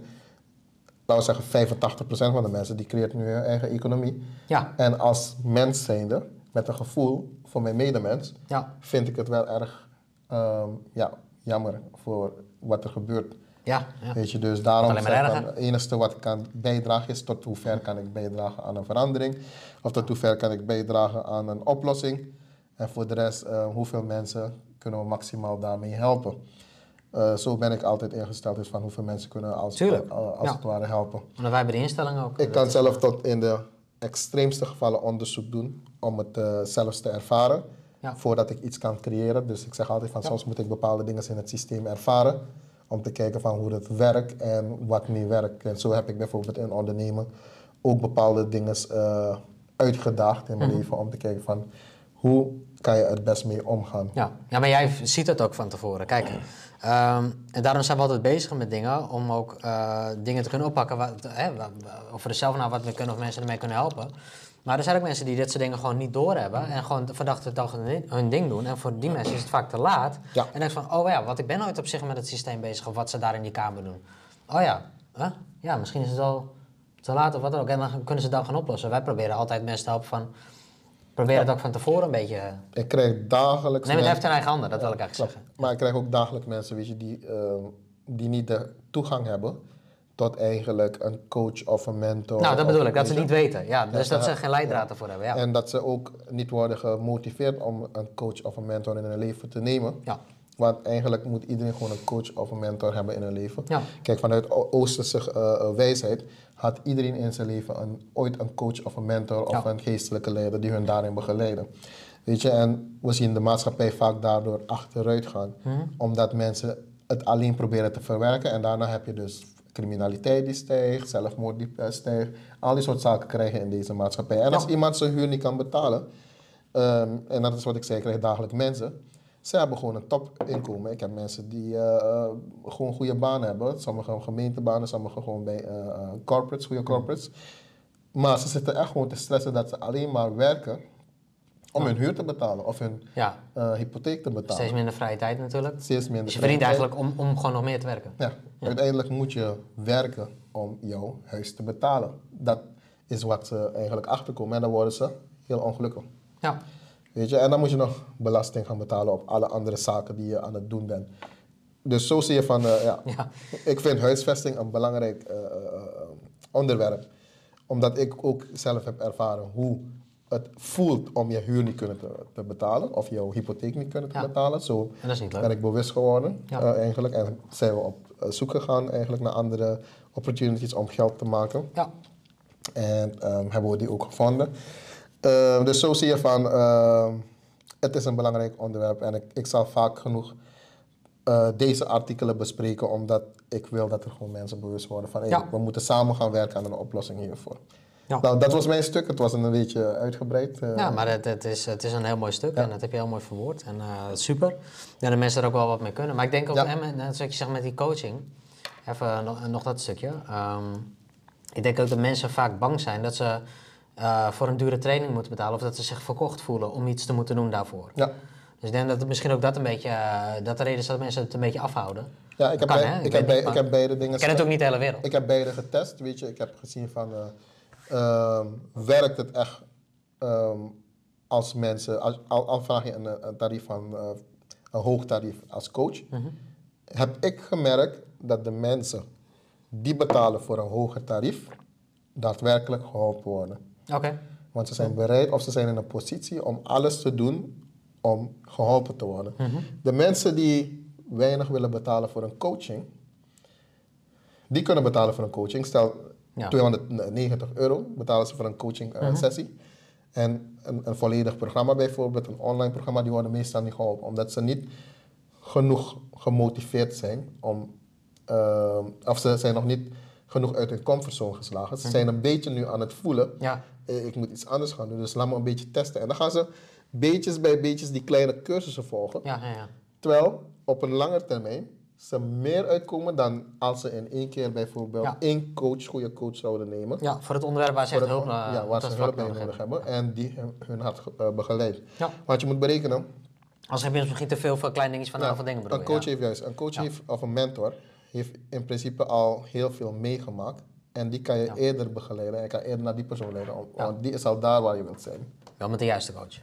laten we zeggen, 85% van de mensen die creëert nu hun eigen economie. Ja, En als mens zijnde, met een gevoel voor mijn medemens, ja, vind ik het wel erg ehm, ja, jammer voor wat er gebeurt. ja. ja. Weet je, dus daarom maar het enige wat ik kan bijdragen is tot hoe ver kan ik bijdragen aan een verandering. Of tot hoe ver kan ik bijdragen aan een oplossing. En voor de rest, eh, hoeveel mensen kunnen we maximaal daarmee helpen. Eh, zo ben ik altijd ingesteld, dus van hoeveel mensen kunnen als, eh, als ja. het ware helpen. Maar wij bij de instelling ook. Ik kan zelf tot in de extreemste gevallen onderzoek doen om het zelfs te ervaren. Ja. voordat ik iets kan creëren. Dus ik zeg altijd van soms moet ik bepaalde dingen in het systeem ervaren om te kijken van hoe het werkt en wat niet werkt. En zo heb ik bijvoorbeeld in ondernemen ook bepaalde dingen uitgedaagd in mijn Mhm. leven om te kijken van hoe kan je het best mee omgaan. Ja. ja, maar jij ziet het ook van tevoren. Kijk, ehm, en daarom zijn we altijd bezig met dingen om ook eh, dingen te kunnen oppakken. Wat, hè, wa- wa- of we er zelf naar wat we kunnen of mensen ermee kunnen helpen. Maar er zijn ook mensen die dit soort dingen gewoon niet doorhebben en gewoon verdacht de dag hun ding- doen. En voor die mensen is het vaak te laat. Ja. En denk van, oh ja, want ik ben nooit op zich met het systeem bezig of wat ze daar in die kamer doen. Oh ja, ja, misschien is het al te laat of wat dan ook. En dan kunnen ze het dan gaan oplossen. Wij proberen altijd mensen te helpen van, probeer het ook van tevoren een beetje... Ik krijg dagelijks... Neem het heft in eigen handen, dat wil ik eigenlijk zeggen. Maar ik krijg ook dagelijks mensen weet je, die, ehm, die niet de toegang hebben tot eigenlijk een coach of een mentor. Nou, dat bedoel ik, dat ze niet weten. Ja, dus dat ja, ze geen leidraad ervoor hebben. Ja. En dat ze ook niet worden gemotiveerd om een coach of een mentor in hun leven te nemen. Ja. Want eigenlijk moet iedereen gewoon een coach of een mentor hebben in hun leven. Ja. Kijk, vanuit Oosterse eh, eh, wijsheid had iedereen in zijn leven een, ooit een coach of een mentor of Ja. een geestelijke leider die hun daarin begeleiden. Weet je, en we zien de maatschappij vaak daardoor achteruit gaan. Mhm. Omdat mensen het alleen proberen te verwerken. En daarna heb je dus criminaliteit die stijgt, zelfmoord die eh, stijgt. Al die soort zaken krijgen in deze maatschappij. En als Ja. iemand zijn huur niet kan betalen, ehm, en dat is wat ik zei, ik krijg dagelijks mensen. Ze hebben gewoon een topinkomen. Ik heb mensen die eh, eh, gewoon goede banen hebben. Sommige gemeentebanen, sommige gewoon bij eh, corporates, goede corporates. Maar ze zitten echt gewoon te stressen dat ze alleen maar werken om hun huur te betalen of hun ja, hypotheek te betalen. steeds minder vrije tijd natuurlijk. Steeds minder Dus je verdient eigenlijk om, om gewoon nog meer te werken. ja, uiteindelijk moet je werken om jouw huis te betalen. Dat is wat ze eigenlijk achterkomen en dan worden ze heel ongelukkig. Ja, Weet je, en dan moet je nog belasting gaan betalen op alle andere zaken die je aan het doen bent. Dus zo zie je van, eh, ja, ja. ik vind huisvesting een belangrijk eh, eh, onderwerp. Omdat ik ook zelf heb ervaren hoe het voelt om je huur niet kunnen te, te betalen. Of jouw hypotheek niet kunnen te Ja. betalen. Zo En dat is niet leuk. ben ik bewust geworden Ja. eigenlijk. En zijn we op zoek gegaan eigenlijk naar andere opportunities om geld te maken. Ja, En ehm, hebben we die ook gevonden. Ehm, dus zo zie je van, ehm, het is een belangrijk onderwerp en ik, ik zal vaak genoeg eh, deze artikelen bespreken, omdat ik wil dat er gewoon mensen bewust worden van, hey, Ja. we moeten samen gaan werken aan een oplossing hiervoor. Ja. Nou, dat was mijn stuk. Het was een beetje uitgebreid. eh. ja maar het, het, is, het is een heel mooi stuk en dat heb je heel mooi verwoord. En eh, super. Ja, de mensen er ook wel wat mee kunnen. Maar ik denk ook, net zoals je zegt met die coaching, even nog, nog dat stukje. Ehm, ik denk ook dat mensen vaak bang zijn dat ze eh, voor een dure training moeten betalen of dat ze zich verkocht voelen om iets te moeten doen daarvoor. Ja. Dus ik denk dat het misschien ook dat een beetje, eh, dat de reden is dat mensen het een beetje afhouden. Ja, ik heb, Kan? Ik heb ik heb beide dingen Ik ken het ook niet de hele wereld. Ik heb beide getest, weet je. Ik heb gezien van, eh, ehm, werkt het echt ehm, als mensen, als, al, al vraag je een, een tarief van, een hoog tarief als coach, heb ik gemerkt dat de mensen die betalen voor een hoger tarief, daadwerkelijk geholpen worden. Oké. Want ze zijn bereid of ze zijn in een positie om alles te doen om geholpen te worden. De mensen die weinig willen betalen voor een coaching, die kunnen betalen voor een coaching. Stel Ja. 290 euro betalen ze voor een coaching eh, sessie. En een, een volledig programma bijvoorbeeld, een online programma, die worden meestal niet geholpen. Omdat ze niet genoeg gemotiveerd zijn om, eh, of ze zijn nog niet genoeg uit hun comfortzone geslagen. Ze zijn een beetje nu aan het voelen, Ja. Eh, ik moet iets anders gaan doen, dus laat me een beetje testen. En dan gaan ze beetjes bij beetjes die kleine cursussen volgen. Ja, ja, ja. Terwijl op een lange termijn ze meer uitkomen dan als ze in één keer bijvoorbeeld één coach, goede coach zouden nemen. Ja, voor het onderwerp waar ze echt hulp, eh, ja, waar ze hulp bij nodig hebben. hebben en die hun- hart eh, begeleidt. Ja. Want je moet berekenen, Als heb je misschien te veel van kleine dingetjes van veel dingen bedoel een coach heeft juist, een coach heeft, of een mentor heeft in principe al heel veel meegemaakt. En die kan je eerder begeleiden en kan eerder naar die persoon leiden. Want die is al daar waar je wilt zijn. Wel met de juiste coach.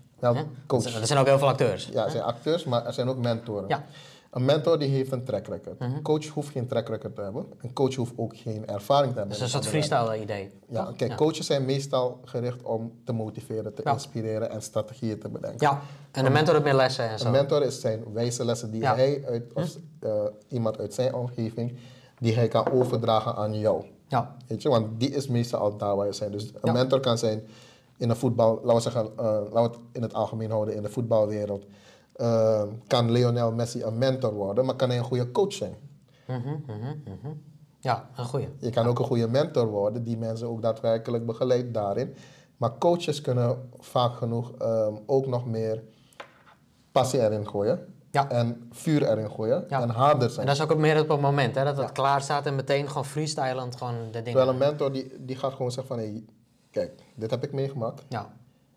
Coach. Er zijn- ook heel veel acteurs. Ja, er zijn acteurs, maar er zijn ook mentoren. Ja. Een mentor die heeft een track record. Mhm. Een coach hoeft geen track record te hebben. Een coach hoeft ook geen ervaring te hebben. Dus een soort freestyle idee. Ja, kijk, coaches zijn meestal gericht om te motiveren, te Ja. inspireren en strategieën te bedenken. Ja, en de mentor heeft meer lessen en zo. Een mentor is zijn wijze lessen die Ja. Hij uit, of eh, iemand uit zijn omgeving, die hij kan overdragen aan jou. Ja, Weet je, want die is meestal al daar waar je zijn. Dus een Ja. mentor kan zijn, in de voetbal, laten we zeggen, eh, laten we het in het algemeen houden, in de voetbalwereld, eh, kan Lionel Messi een mentor worden, maar kan hij een goede coach zijn. Ja, een goeie. Je kan ook een goede mentor worden, die mensen ook daadwerkelijk begeleidt daarin. Maar coaches kunnen vaak genoeg ehm, ook nog meer passie erin gooien. Ja. En vuur erin gooien. Ja. En harder En zijn. dat is ook meer op het moment, hè, dat het klaar staat en meteen gewoon freestylend gewoon de dingen. Terwijl een mentor die, die gaat gewoon zeggen van... Hey, kijk, dit heb ik meegemaakt. Ja,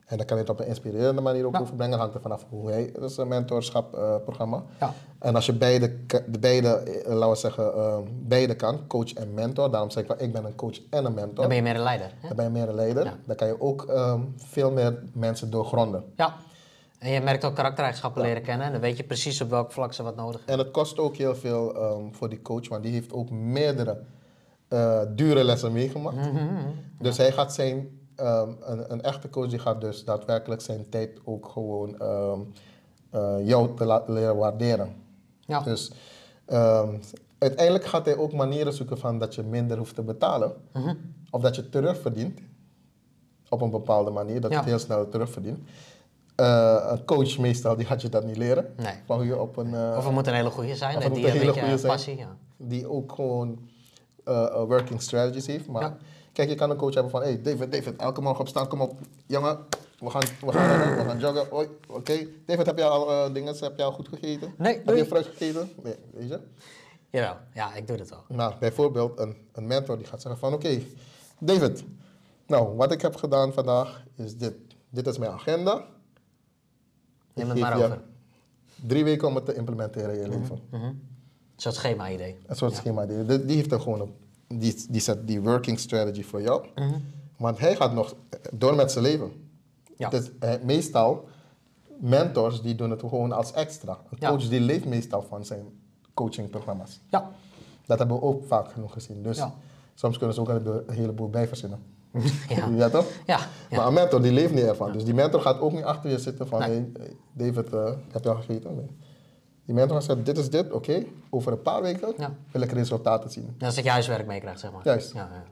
En dan kan je het op een inspirerende manier ook overbrengen. Hangt er vanaf hoe hij... Dat is een mentorschapprogramma. ja. En als je beide, de beide eh, laten we zeggen, ehm, beide kan, coach en mentor. Daarom zeg ik wel, ik ben een coach en een mentor. dan ben je meer een leider. Hè? Dan ben je meer een leider. Dan kan je ook ehm, veel meer mensen doorgronden. Ja. En je merkt ook karaktereigenschappen leren kennen en dan weet je precies op welk vlak ze wat nodig hebben. En het kost ook heel veel ehm, voor die coach, want die heeft ook meerdere eh, dure lessen meegemaakt. Dus hij gaat zijn, ehm, een, een echte coach die gaat dus daadwerkelijk zijn tijd ook gewoon ehm, eh, jou te laten leren waarderen. Ja. Dus uiteindelijk gaat hij ook manieren zoeken van dat je minder hoeft te betalen. Mhm. Of dat je terugverdient. Op een bepaalde manier, dat je Ja. het heel snel terugverdient. Eh, een coach meestal, die gaat je dat niet leren. Nee. Van hoe je op een... eh, Of het moet een hele goede zijn, die een hele zijn. passie. Ja. die ook gewoon eh, eh, working strategies heeft. Maar Ja. kijk, je kan een coach hebben van, hey David, David, elke morgen opstaan, kom op, jongen, we gaan, we gaan, rennen, we gaan joggen. Oké. David, heb je al eh, dingen, heb je al goed gegeten? Nee, Heb je fruit gegeten? Nee, weet je? Jawel, ja, ik doe dat wel. Nou, bijvoorbeeld een, een mentor die gaat zeggen van, oké, David, nou, wat ik heb gedaan vandaag is dit. Dit is mijn agenda. Neem het maar over. Drie weken om het te implementeren in je leven. Een soort schema-idee. Een soort schema. Die, die die heeft er gewoon. Die, die zet die working strategy voor jou. Want hij gaat nog door met zijn leven. Ja. Dus eh, meestal, mentors die doen het gewoon als extra. Een Ja. coach die leeft meestal van zijn coachingprogramma's. Ja. Dat hebben we ook vaak genoeg gezien. Dus Ja. soms kunnen ze ook een heleboel bij verzinnen. Ja. [laughs] Ja, toch? Ja. ja. Maar een mentor die leeft niet ervan. Dus die mentor gaat ook niet achter je zitten van... Nee. Hey, David, eh, heb je al gegeten? Nee. Die mentor gaat zeggen, dit is dit, oké. Over een paar weken wil ik resultaten zien. Dat is dat je huiswerk meekrijgt, zeg maar. Juist. Ja, ja.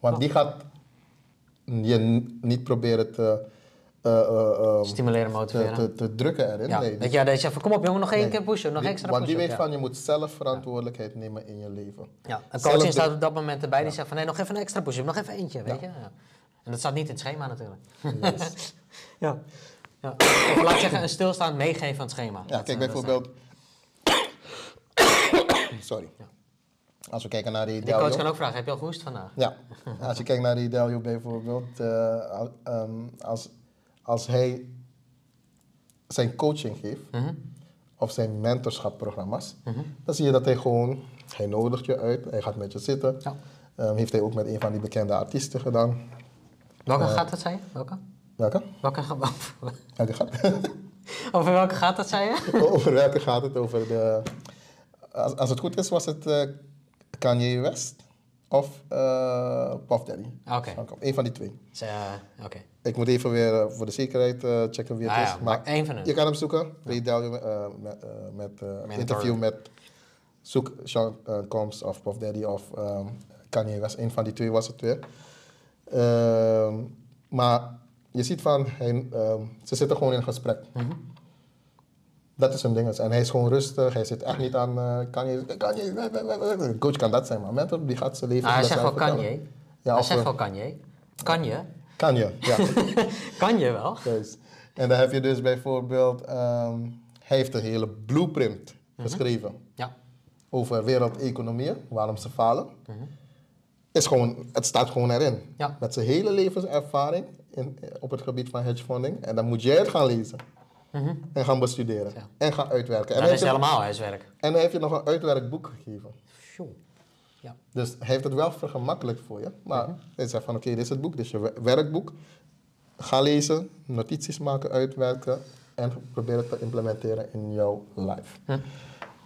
Want die gaat je niet proberen te, eh, eh, ehm, Stimuleren, motiveren. te, te drukken erin. ja. nee, dat jij deze zegt van, kom op jongen, nog één nee. keer pushen, nog Die- extra Want die pushen. weet ja. van, je moet zelf verantwoordelijkheid nemen in je leven. Ja, een de- staat op dat moment erbij, die zegt van, nee, nog even een extra push-up, nog even eentje, weet je. En dat staat niet in het schema natuurlijk. [laughs] ja. ja. Of laat zeggen, een stilstaand meegeven van het schema. Ja, Dat, kijk bijvoorbeeld... Sorry. Als we kijken naar die staat- Die coach kan Delio. ook vragen, heb je al gehoest vandaag? Ja, als je kijkt naar die Delio bijvoorbeeld, eh, ehm, als, als hij zijn coaching geeft, Mhm. of zijn mentorschapprogramma's, dan zie je dat hij gewoon, hij nodigt je uit, hij gaat met je zitten. Ja. Ehm, heeft hij ook met een van die bekende artiesten gedaan. Welke gaat dat, zei je? Welke? Welke? Welke gaat... [laughs] Welke gaat? [laughs] Over welke gaat dat, zei je? [laughs] over welke gaat het? Over de, als, als het goed is, was het eh, Kanye West of eh Puff Daddy. Oké. Eén van die twee. Eh, Oké. Ik moet even weer eh, voor de zekerheid checken wie het Ah is. ja, maar één van hun. Je kan hem zoeken. Ray met, met interview met... Zoek Sean Combs of Puff Daddy of ehm, Kanye West. Een van die twee was het weer. Ehm, maar je ziet van, hij, ehm, ze zitten gewoon in gesprek. Mhm. Dat is hun ding. En hij is gewoon rustig. Hij zit echt niet aan eh we- we- we- we- Coach kan dat zijn, maar mentor die gaat zijn leven Ah, hij zegt wel vertellen. Kanye. Ja, hij zegt wel Kanye. Kan je? Kanye, ja. [laughs] Kan je wel? Juist. En dan heb je dus bijvoorbeeld, ehm, hij heeft een hele blueprint Mhm. geschreven Ja. over wereldeconomieën, waarom ze falen. Is gewoon, het staat gewoon erin. Mhm. Ja. Met zijn hele levenservaring in, op het gebied van hedgefunding. En dan moet jij het gaan lezen. En gaan bestuderen. Mhm. Ja. En gaan uitwerken. En Dat is je- helemaal huiswerk. en heeft je nog een uitwerkboek gegeven. Ja. Dus hij heeft het wel vergemakkelijkt voor je. Maar Mhm. hij zegt van oké, dit is het boek, dit is je wer- werkboek. Ga lezen, notities maken, uitwerken en probeer het te implementeren in jouw life.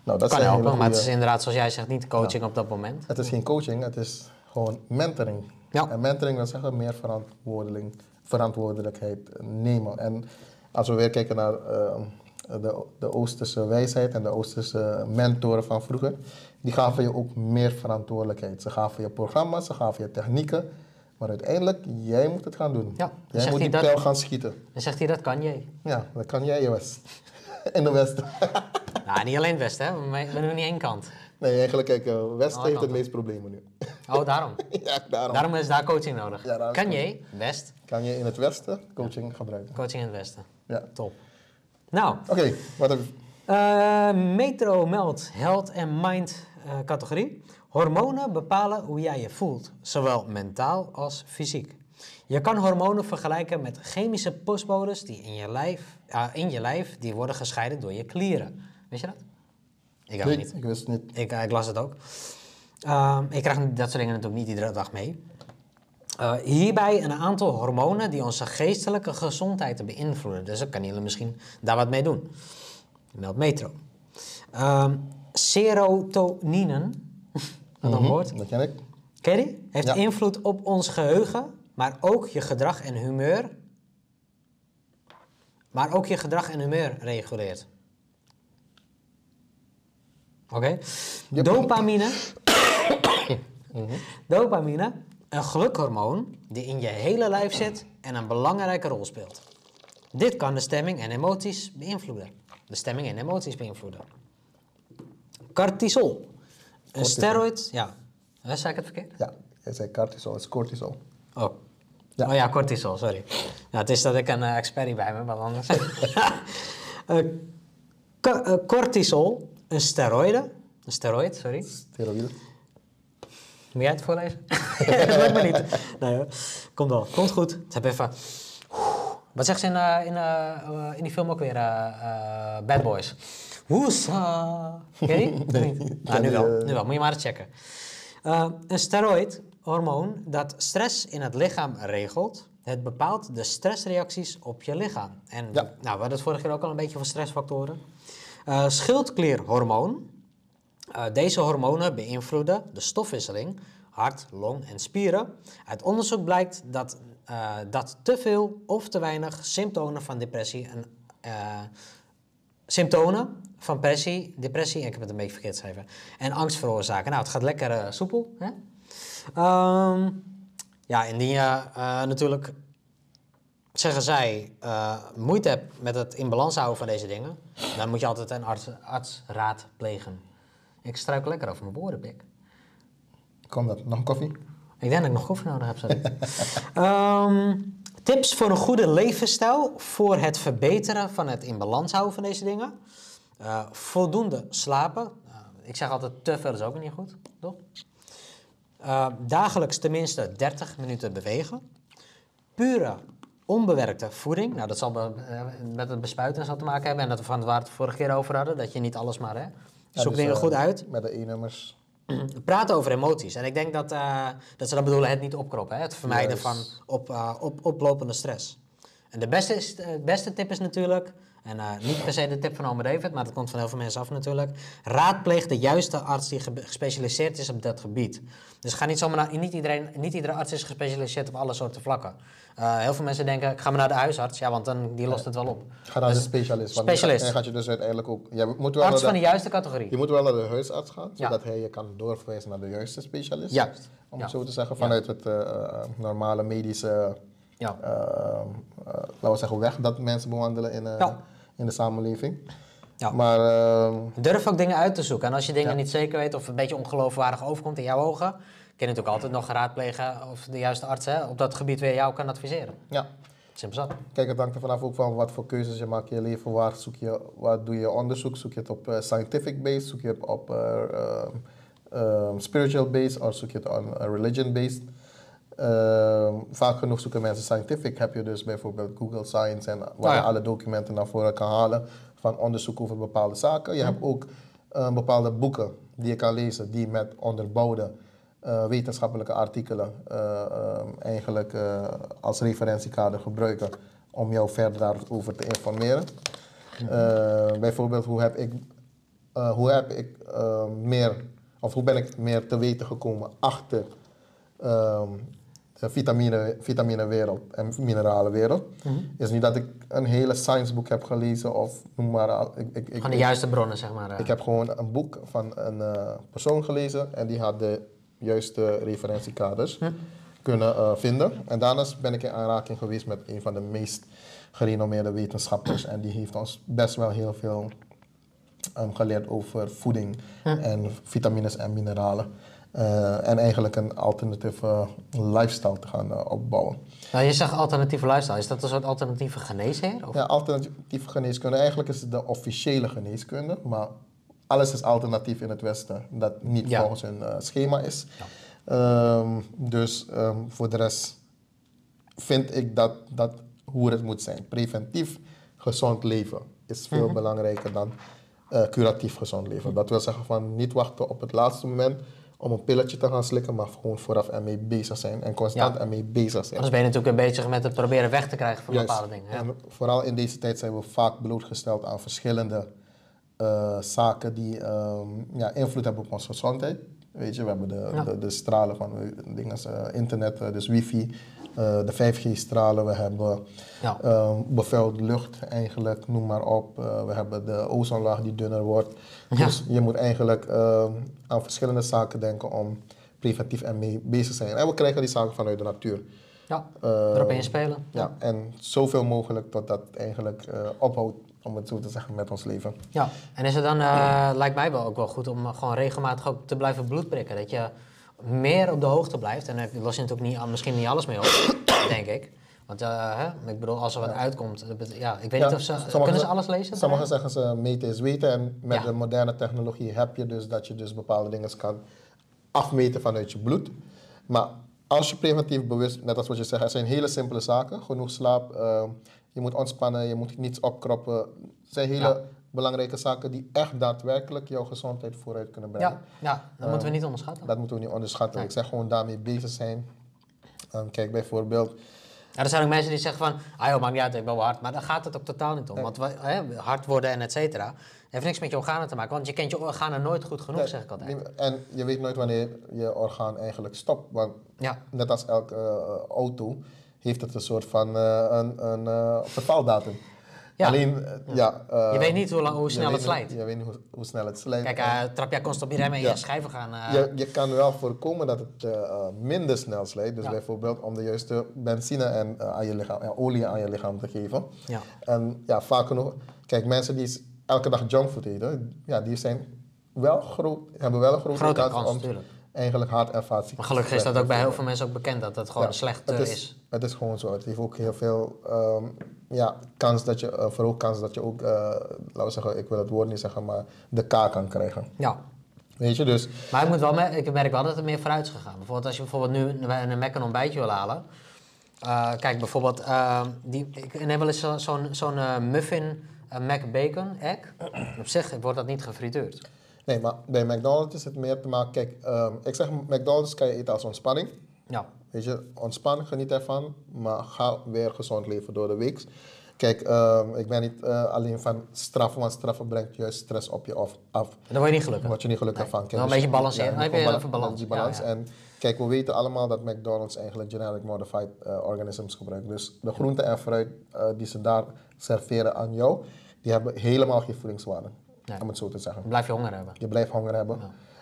Nou, dat Kan helpen, maar het is inderdaad, zoals jij zegt, niet coaching op dat moment. het is geen coaching, het is gewoon mentoring. Ja. En mentoring wil zeggen meer verantwoordelijk, verantwoordelijkheid nemen. En als we weer kijken naar ehm, de, de Oosterse wijsheid en de Oosterse mentoren van vroeger, die gaven je ook meer verantwoordelijkheid. Ze gaven je programma's, ze gaven je technieken, Maar uiteindelijk, jij moet het gaan doen. Ja, jij moet die dat- pijl gaan schieten. Dan zegt hij dat kan jij. Ja, dat kan jij, West. [laughs] In de Westen. [laughs] Nou, niet alleen Westen, hè. We we doen niet één kant. Nee, eigenlijk, kijk, eh, West Alle heeft het meest problemen nu. Oh, daarom. [laughs] ja, daarom. Daarom is daar coaching nodig. Ja, kan jij, West, Kan je in het Westen coaching gebruiken. coaching in het Westen. Ja. Top. Nou, Oké, wat heb je? eh, Metro meldt health en mind eh, categorie. Hormonen bepalen hoe jij je voelt, zowel mentaal als fysiek. Je kan hormonen vergelijken met chemische postbodes die in je lijf, in je lijf die worden gescheiden door je klieren. Weet je dat? Ik ook Nee, niet. ik wist het niet. Ik, eh, ik las het ook. Ehm, ik krijg dat soort dingen natuurlijk niet iedere dag mee. Eh, hierbij een aantal hormonen die onze geestelijke gezondheid beïnvloeden. Dus dan kan jullie misschien daar wat mee doen. Meld Metro. Ehm serotonine, [laughs] dat Mhm, woord. Dat ken ik. Ken je die? Heeft Ja. invloed op ons geheugen, maar ook je gedrag en humeur. Maar ook je gedrag en humeur reguleert. Oké? Dopamine. [coughs] Dopamine, een gelukhormoon die in je hele lijf zit en een belangrijke rol speelt. Dit kan de stemming en emoties beïnvloeden. De stemming en emoties beïnvloeden. Cortisol. Een Cortisol. steroid, ja. Zei ik het verkeerd? Ja, jij zei cortisol, het is cortisol. Oh. Ja. Oh ja, cortisol, sorry. Ja, het is dat ik een eh, expert bij me, wat anders. [laughs] Eh, eh, cortisol, een steroïde. Een steroid, sorry. Steroïden. Moet jij het voorlezen? [laughs] [laughs] dat lukt me niet. Nee hoor. Komt wel. Komt goed. Het heb even... Wat zegt ze in, eh, in, eh, in die film ook weer? eh, Bad Boys. Woesa. Ken je die? [laughs] Niet? Nou, nu wel. Nu wel. Moet je maar eens checken. Eh, een steroid, hormoon, dat stress in het lichaam regelt. Het bepaalt de stressreacties op je lichaam. En Ja. nou, we hadden het vorige keer ook al een beetje van stressfactoren. Eh schildklierhormoon. Uh, deze hormonen beïnvloeden de stofwisseling, hart, long en spieren. Uit onderzoek blijkt dat, eh, dat te veel of te weinig symptomen van depressie en eh, symptomen van depressie, depressie, ik heb het een beetje verkeerd geschreven, en angst veroorzaken. Nou, het gaat lekker eh, soepel. Hè? Ehm, ja, indien je eh, natuurlijk, zeggen zij, eh, moeite hebt met het in balans houden van deze dingen, dan moet je altijd een arts, arts raadplegen. Ik struikel lekker over mijn woorden, pik. Kom dat, nog een koffie? Ik denk dat ik nog koffie nodig heb, sorry. [laughs] Ehm, tips voor een goede levensstijl voor het verbeteren van het in balans houden van deze dingen. Eh, voldoende slapen. Eh, ik zeg altijd te veel is ook niet goed, toch? Dagelijks tenminste 30 minuten bewegen. Pure, onbewerkte voeding. Nou, dat zal be- eh, met het bespuiten en zo te maken hebben. En dat we van waar we het vorige keer over hadden. Dat je niet alles maar, hè. Ja, Zoek dus, dingen eh, goed uit. Met de E-nummers. Praten over emoties. En ik denk dat, eh, dat ze dan bedoelen het niet opkroppen. Hè? Het vermijden van op, op, oplopende stress. En de beste, is, de beste tip is natuurlijk, en eh, niet per se de tip van Ome David, maar dat komt van heel veel mensen af natuurlijk. Raadpleeg de juiste arts die gespecialiseerd is op dat gebied. Dus ga niet zomaar naar, niet, iedereen, niet iedere arts is gespecialiseerd op alle soorten vlakken. Eh, heel veel mensen denken, ik ga maar naar de huisarts, ja, want dan, die lost het wel op. Ga naar de Dus specialist. Want specialist. En gaat je dus uiteindelijk ook... Je moet wel, Arts naar van de de, juiste categorie. je moet wel naar de huisarts gaan, Ja. zodat hij je kan doorverwijzen naar de juiste specialist. Juist. Om Ja. het zo te zeggen, vanuit het eh, normale medische... Ja. laten we zeggen, weg dat mensen bewandelen in, Ja. In de samenleving. Ja. Maar ehm, Durf ook dingen uit te zoeken. En als je dingen Ja. niet zeker weet of een beetje ongeloofwaardig overkomt in jouw ogen, kun je natuurlijk altijd nog raadplegen of de juiste arts hè, op dat gebied weer jou kan adviseren. ja, Simpel zat. Kijk, het hangt er vanaf ook van wat voor keuzes je maakt in je leven. Waar, zoek je, waar doe je onderzoek? Zoek je het op eh, scientific base? Zoek je het op eh, ehm, ehm, spiritual base? Of zoek je het on eh, religion based? Ehm, vaak genoeg zoeken mensen scientific. Heb je dus bijvoorbeeld Google Science en waar ja. je alle documenten naar voren kan halen van onderzoek over bepaalde zaken. Je hebt ook eh, bepaalde boeken die je kan lezen die met onderbouwde eh, wetenschappelijke artikelen eh, ehm, eigenlijk eh, als referentiekader gebruiken om jou verder daarover te informeren. Eh, bijvoorbeeld, hoe heb ik, hoe heb ik meer, of hoe ben ik meer te weten gekomen achter ehm, de vitamine, vitaminewereld en mineralenwereld. is niet dat ik een hele scienceboek heb gelezen of noem maar. Ik, ik, ik, Van de juiste bronnen, zeg maar. eh. ik heb gewoon een boek van een eh, persoon gelezen en die had de juiste referentiekaders. kunnen eh, vinden. En daarnaast ben ik in aanraking geweest met een van de meest gerenommeerde wetenschappers. En die heeft ons best wel heel veel um, geleerd over voeding en vitamines en mineralen. Uh, en eigenlijk een alternatieve lifestyle te gaan uh, opbouwen. Nou, je zegt alternatieve lifestyle. Is dat een soort alternatieve geneesheer? Of? Ja, alternatieve geneeskunde. Eigenlijk is het de officiële geneeskunde. Maar alles is alternatief in het Westen. Dat niet Ja. volgens hun uh, schema is. Ehm, dus ehm, voor de rest vind ik dat, dat hoe het moet zijn. Preventief gezond leven is veel belangrijker dan eh, curatief gezond leven. Dat wil zeggen van niet wachten op het laatste moment om een pilletje te gaan slikken, maar gewoon vooraf ermee bezig zijn en constant Ja. ermee bezig zijn. Anders ben je natuurlijk een bezig met het proberen weg te krijgen van Juist. bepaalde dingen. Ja. En vooral in deze tijd zijn we vaak blootgesteld aan verschillende eh, zaken die ehm, ja, invloed hebben op onze gezondheid. Weet je, we hebben de, Ja. de, de stralen van eh, dingen als eh, internet, eh, dus wifi, de 5G-stralen, we hebben Ja. bevuilde lucht eigenlijk, noem maar op. We hebben de ozonlaag die dunner wordt. Ja. Dus je moet eigenlijk aan verschillende zaken denken om preventief ermee bezig te zijn. En we krijgen die zaken vanuit de natuur. ja, erop inspelen. ja, en zoveel mogelijk tot dat eigenlijk ophoudt, om het zo te zeggen, met ons leven. Ja, en is het dan, eh, lijkt mij wel ook wel goed om gewoon regelmatig ook te blijven bloedprikken. Dat je meer op de hoogte blijft. En daar los je natuurlijk niet, misschien niet alles mee op, [coughs] denk ik. Want eh, hè, ik bedoel, als er wat uitkomt, ja, ik weet Ja, niet of ze, kunnen ze alles lezen? Sommigen zeggen ze meten is weten en met Ja. de moderne technologie heb je dus dat je dus bepaalde dingen kan afmeten vanuit je bloed. Maar als je preventief bewust, net als wat je zegt, het zijn hele simpele zaken. Genoeg slaap, eh, je moet ontspannen, je moet niets opkroppen. Het zijn hele Ja. belangrijke zaken die echt daadwerkelijk jouw gezondheid vooruit kunnen brengen. Ja, ja, dat moeten we niet onderschatten. Dat moeten we niet onderschatten. Nee. Ik zeg gewoon daarmee bezig zijn. Ehm, kijk bijvoorbeeld, Ja, er zijn ook mensen die zeggen van, ah joh, maakt niet uit, ik ben wel hard. Maar daar gaat het ook totaal niet om. Want hè, hard worden en et cetera, heeft niks met je organen te maken. Want je kent je organen nooit goed genoeg, Nee, zeg ik altijd. En je weet nooit wanneer je orgaan eigenlijk stopt. Want Ja, net als elke eh, auto heeft het een soort van eh, een, een eh, vervaldatum. Ja. Alleen, eh, ja. eh, Je weet niet hoe lang- hoe snel het slijt. Je weet niet hoe, hoe snel het slijt. kijk, eh, trap jij constant op je remmen en je schijven gaan... eh, je, je kan wel voorkomen dat het eh, eh, minder snel slijt. Dus bijvoorbeeld om de juiste benzine en eh, aan je lichaam, en olie aan je lichaam te geven. Ja. En ja, vaak genoeg. Kijk, mensen die elke dag junkfood eten, ja, die zijn wel groot, hebben wel een grote, Grote kans, kans, om eigenlijk hartervatie Maar gelukkig is dat ook bij heel veel mensen ook bekend, dat het gewoon Ja, slecht het is, is. Het is gewoon zo. Het heeft ook heel veel ehm, ja, kans dat je, uh, verhoogd kans dat je ook, eh, laten we zeggen, ik wil het woord niet zeggen, maar de K kan krijgen. Ja. Weet je, dus Maar ik, moet wel ik merk wel dat het meer vooruit is gegaan. Bijvoorbeeld als je bijvoorbeeld nu een Mac een ontbijtje wil halen. eh, kijk, bijvoorbeeld, eh, die, ik neem wel eens zo- zo'n zo'n eh, muffin Mac bacon egg. Op zich wordt dat niet gefrituurd. Nee, maar bij McDonald's is het meer te maken. Kijk, ehm, ik zeg McDonald's kan je eten als ontspanning. Ja. Weet je, ontspan, geniet ervan, maar ga weer gezond leven door de week. Kijk, ehm, ik ben niet eh, alleen van straffen, want straffen brengt juist stress op je af. af. Daar word je niet gelukkig. Word je niet gelukkig Nee. van. Kijk, een dus beetje je Dan heb je balans. Die balans. ja. En kijk, we weten allemaal dat McDonald's eigenlijk genetic modified eh, organisms gebruikt. Dus de groenten en fruit eh, die ze daar serveren aan jou, die hebben helemaal geen voedingswaarde. Nee. Om het zo te zeggen. Blijf je honger hebben. Je blijft honger hebben.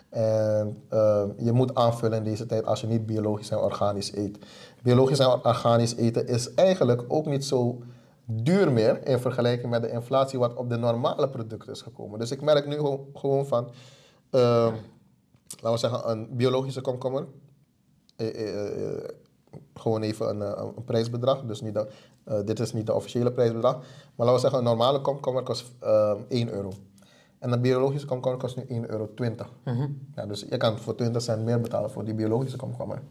En eh, je moet aanvullen in deze tijd als je niet biologisch en organisch eet. Biologisch en organisch eten is eigenlijk ook niet zo duur meer in vergelijking met de inflatie wat op de normale producten is gekomen. Dus ik merk nu gewoon- van, eh, laten we zeggen, een biologische komkommer. Eh, eh, gewoon even een, een prijsbedrag. Dus niet de, dit is niet de officiële prijsbedrag. Maar laten we zeggen, een normale komkommer kost eh 1 euro. En een biologische komkommer kost nu 1,20 euro. ja, dus je kan voor 20 cent meer betalen voor die biologische komkommer.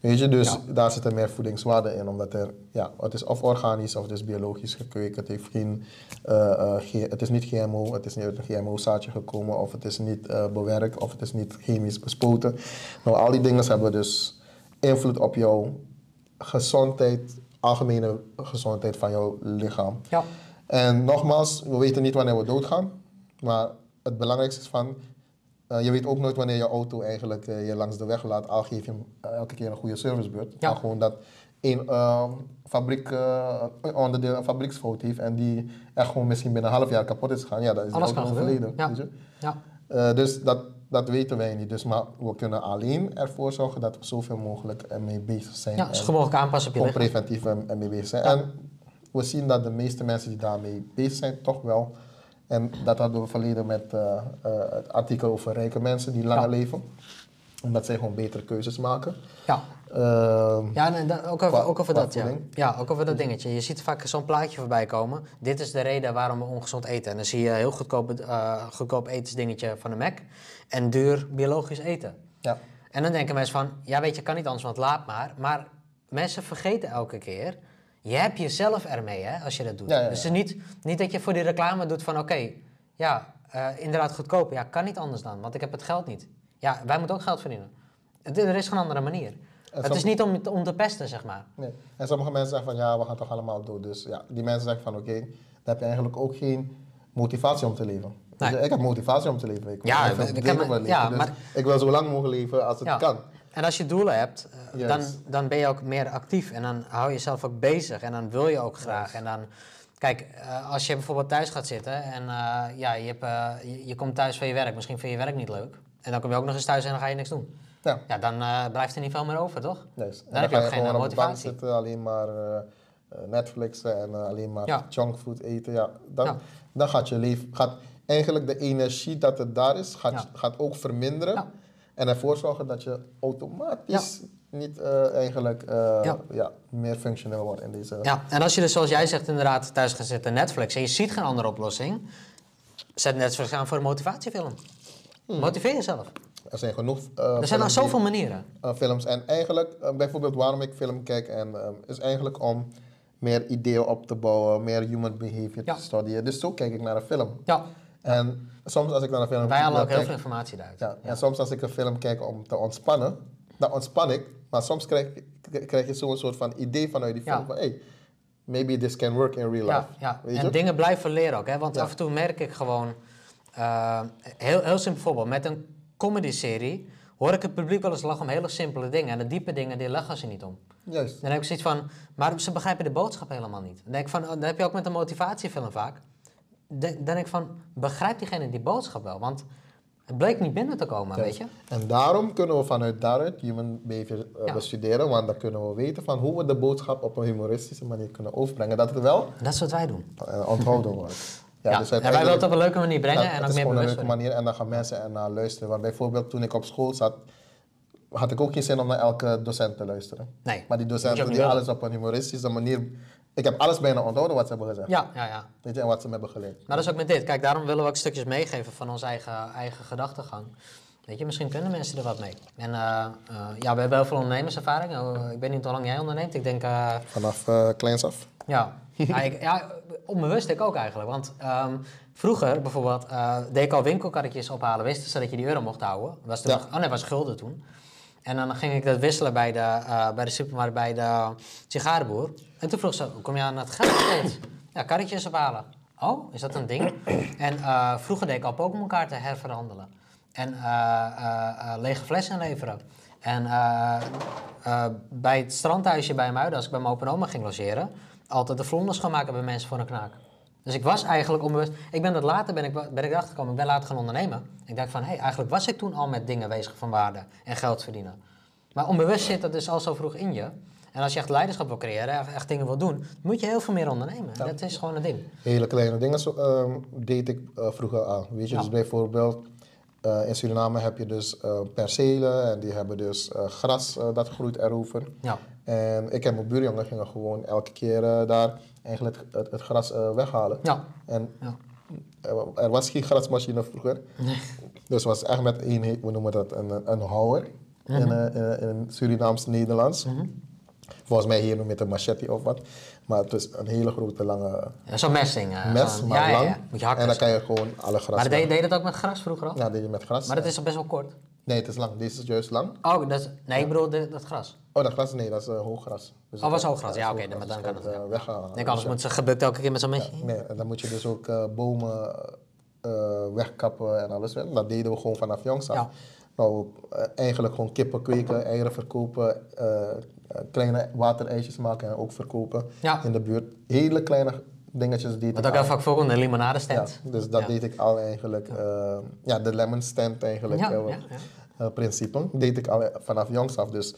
Weet je, dus daar zit er meer voedingswaarde in, omdat er, ja, het is of organisch of het is biologisch gekweekt. Het, heeft geen, eh, eh, ge- het is niet GMO, het is niet uit een GMO-zaadje gekomen, of het is niet eh, bewerkt, of het is niet chemisch bespoten. Nou, al die dingen hebben dus invloed op jouw gezondheid, algemene gezondheid van jouw lichaam. Ja. En nogmaals, we weten niet wanneer we doodgaan. Maar het belangrijkste is van, eh, je weet ook nooit wanneer je auto eigenlijk eh, je langs de weg laat. Al geef je hem eh, elke keer een goede servicebeurt. Ja. Maar gewoon dat een ehm, fabriek, onderdeel een fabrieksfout heeft en die echt gewoon misschien binnen een half jaar kapot is gegaan. Ja, dat is Alles auto kan overleden. Ja. weet je. Ja. Dus dat dat weten wij niet. Dus maar we kunnen alleen ervoor zorgen dat we zoveel mogelijk ermee bezig zijn. Ja, zo mogelijk aanpassen op je gewoon preventief er- ermee bezig zijn. Ja. En we zien dat de meeste mensen die daarmee bezig zijn, toch wel. En dat hadden we verleden met eh, het artikel over rijke mensen die langer Ja. leven. Omdat zij gewoon betere keuzes maken. Ja. Ehm, Ja, dat- ook over, Qua- ook over dat, ja. Ja, ook over dat dingetje. Je ziet vaak zo'n plaatje voorbij komen. Dit is de reden waarom we ongezond eten. En dan zie je heel goedkoop, eh goedkoop etensdingetje van de Mac en duur biologisch eten. ja. En dan denken mensen van, ja weet je, kan niet anders, want laat maar. Maar mensen vergeten elke keer, je hebt jezelf ermee hè, als je dat doet. Ja, ja, ja. Dus het is niet, niet dat je voor die reclame doet van, oké, ja, eh, inderdaad goedkoop. Ja, kan niet anders dan, want ik heb het geld niet. Ja, wij moeten ook geld verdienen. Het- Er is geen andere manier. Het is niet om, te- om te pesten, zeg maar. Nee. En sommige mensen zeggen van ja, we gaan toch allemaal dood. Dus ja, die mensen zeggen van oké, dan heb je eigenlijk ook geen motivatie om te leven. Nee. Dus ik heb motivatie om te leven. Ik wil Ja, leven. Dus maar- ik wil zo lang mogelijk leven als het Ja. kan. En als je doelen hebt, eh, dan, dan ben je ook meer actief en dan hou je jezelf ook bezig en dan wil je ook graag. En dan, kijk, eh, als je bijvoorbeeld thuis gaat zitten en eh, ja, je, hebt, je, je komt thuis van je werk, misschien vind je je werk niet leuk. En dan kom je ook nog eens thuis en dan ga je niks doen. Ja, Ja, dan blijft er niet veel meer over, toch? juist. En Dan heb je ook geen, motivatie. zitten, alleen maar Netflixen en alleen maar Ja. junkfood eten. Ja, dan, Ja. dan gaat je leven, gaat eigenlijk de energie dat er daar is, gaat, gaat ook verminderen. En ervoor zorgen dat je automatisch niet eh, eigenlijk eh, Ja. ja. meer functioneel wordt in deze... Ja, en als je dus zoals jij zegt inderdaad thuis gaat zitten Netflix en je ziet geen andere oplossing, zet Netflix aan voor een motivatiefilm. Motiveer jezelf. Er zijn genoeg eh, Er zijn nog zoveel die- manieren. films. En eigenlijk, bijvoorbeeld waarom ik film kijk, en, is eigenlijk om meer ideeën op te bouwen, meer human behavior Ja. te studeren. Dus zo kijk ik naar een film. Ja, En soms als ik naar een film wij halen ook heel veel informatie daaruit. ja, En soms als ik een film kijk om te ontspannen, dan ontspan ik. Maar soms krijg, krijg je zo'n soort van idee vanuit die film Ja. van, hey, maybe this can work in real Ja, life. ja. Weet en je? dingen blijven leren ook. Hè? Want Ja. af en toe merk ik gewoon... eh, heel, heel simpel voorbeeld. Met een comedy-serie hoor ik het publiek wel eens lachen om hele simpele dingen. En de diepe dingen, die lachen ze niet om. Juist. Dan heb ik zoiets van... Maar ze begrijpen de boodschap helemaal niet. Dan, denk ik van, oh, dan heb je ook met een motivatiefilm vaak. De- Dan denk ik van, begrijpt diegene die boodschap wel? Want het bleek niet binnen te komen, weet je? En daarom kunnen we vanuit daaruit human behavior eh, Ja. bestuderen, want dan kunnen we weten van hoe we de boodschap op een humoristische manier kunnen overbrengen. Dat het wel Dat is wat wij doen. eh, onthouden wordt. [laughs] Ja, dus en wij willen het op een leuke manier brengen en is meer een leuke manier en dan gaan mensen ernaar luisteren. Want bijvoorbeeld toen ik op school zat, had ik ook geen zin om naar elke docent te luisteren. Nee, Maar die docenten die alles op een humoristische manier... Ik heb alles bijna onthouden wat ze hebben gezegd. Ja, ja, ja. Weet je, en wat ze me hebben geleerd. Maar dat is ook met dit. Kijk, daarom willen we ook stukjes meegeven van onze eigen, eigen gedachtegang. Weet je, misschien kunnen mensen er wat mee. En eh, eh, ja, we hebben heel veel ondernemerservaring. Oh, ik weet niet hoe lang jij onderneemt. Ik denk, eh, Vanaf eh kleins af. ja. [laughs] ja, ik, ja, onbewust ik ook eigenlijk. Want ehm, vroeger bijvoorbeeld eh, deed ik al winkelkarretjes ophalen. Wisten ze dat je die euro mocht houden. Was toen Ja. nog, oh nee, was gulden toen. En dan ging ik dat wisselen bij de, eh, bij de supermarkt, bij de sigarenboer. En toen vroeg ze, hoe kom je aan het geld? Ja, karretjes ophalen. Oh, is dat een ding? En eh, vroeger deed ik al Pokémon-kaarten herverhandelen. En eh, lege flessen inleveren. En bij het strandhuisje bij Muiden, als ik bij mijn opa en oma ging logeren, altijd de vlonders gaan maken bij mensen voor een knaak. Dus ik was eigenlijk onbewust. Ik ben dat later ben ik, ben ik erachter gekomen. Ik ben later gaan ondernemen. Ik dacht van, hé, hey, eigenlijk was ik toen al met dingen bezig van waarde en geld verdienen. Maar onbewust zit dat dus al zo vroeg in je. En als je echt leiderschap wil creëren, echt, dingen wil doen, moet je heel veel meer ondernemen. Dat is gewoon een ding. Hele kleine dingen zo, ehm, deed ik eh, vroeger al. Weet je, Ja. dus bijvoorbeeld eh, in Suriname heb je dus eh, percelen en die hebben dus gras dat groeit erover. Ja. En ik en mijn buurjongen gingen gewoon elke keer eh, daar eigenlijk het, het gras eh, weghalen. Ja. En Ja. er, er was geen grasmachine vroeger. Dus het was echt met he- we noemen dat een, een houwer in, eh, in, in Surinaams Nederlands. Volgens mij hier het een machete of wat. Maar het is een hele grote lange Ja, Zo'n messing. mes, maar ja, lang. ja. Moet je hakken. en dan kan je gewoon alle gras maar deed, deed je dat ook met gras vroeger al? Ja, deed je met gras. Maar dat is best wel kort? Nee, het is lang. Deze is juist lang. Oh, dat is, nee, ik bedoel de- dat gras. Oh, dat gras? Nee, dat is eh, hoog-gras. Dus Oh, was hooggras. Ja, oké, hooggras, dan- dus dan kan het, eh, ja. weghalen. Ik denk, anders moet ze gebukt elke keer met zo'n mesje. Nee, en dan moet je dus ook eh, bomen eh, wegkappen en alles. En dat deden we gewoon vanaf jongs af. Ja. Nou, eh, eigenlijk gewoon kippen kweken, eieren verkopen, eh, eh, kleine waterijsjes maken en ook verkopen Ja. in de buurt. Hele kleine dingetjes deed Wat ik ook al. heel vaak voorkomt, een limonade Ja, stand. dus dat Ja. deed ik al eigenlijk. eh, ja, de lemon stand eigenlijk. Ja, eh, ja, ja. eh, principe. deed ik al vanaf jongs af. Dus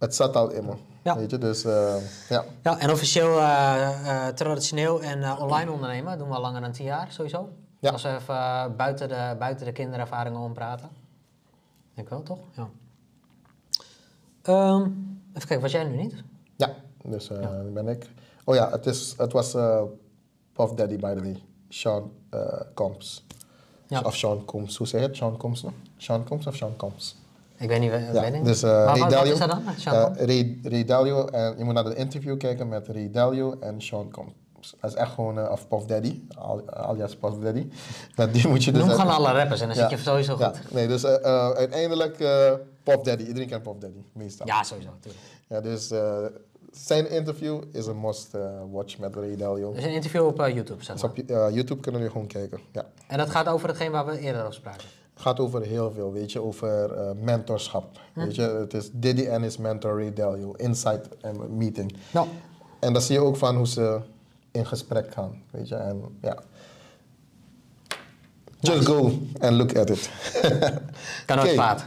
het zat al in me. Ja. Weet je, dus eh, ja. Ja, en officieel eh, eh, traditioneel en online ondernemen doen we al langer dan 10 jaar sowieso. Ja. Als we even buiten, de, buiten de kinderervaringen om praten. Denk wel, toch? Ja. Ehm, even kijken, was jij nu niet? Ja, dus nu ben ik. Oh ja, het, is, het was Puff Daddy, by the way. Sean Combs. Ja. Of Sean Combs, hoe zeg je het? Sean Combs, no? Sean Combs of Sean Combs? Ik weet niet, Ja, weet ik dus niet. eh Maar Ray Dalio. is dat dan? Sean Combs? Ray, Ray Dalio, en je moet naar de interview kijken met Ray Dalio en Sean Combs. Dat is echt gewoon, eh, of Puff Daddy, al- alias Puff Daddy. [laughs] Met die moet je dus... Noem gewoon alle rappers en dan Ja. zit je sowieso goed. Ja, nee, dus eh, uiteindelijk Puff Daddy. Iedereen kent Puff Daddy, meestal. Ja, sowieso. Tuurlijk. Ja, dus zijn interview is een must watch met Ray Dalio. Dus een interview op YouTube, zeg Dus maar. op YouTube kunnen jullie gewoon kijken. Ja. En dat gaat over hetgeen waar we eerder over spraken. Het gaat over heel veel, weet je, over eh, mentorschap. Hm. Weet je, het is Diddy en his mentor Ray Dalio, Insight en Meeting. Nou, En dan zie je ook van hoe ze in gesprek gaan, weet je. En ja, just go and look at it. [laughs] kan nooit Oké. kwaad.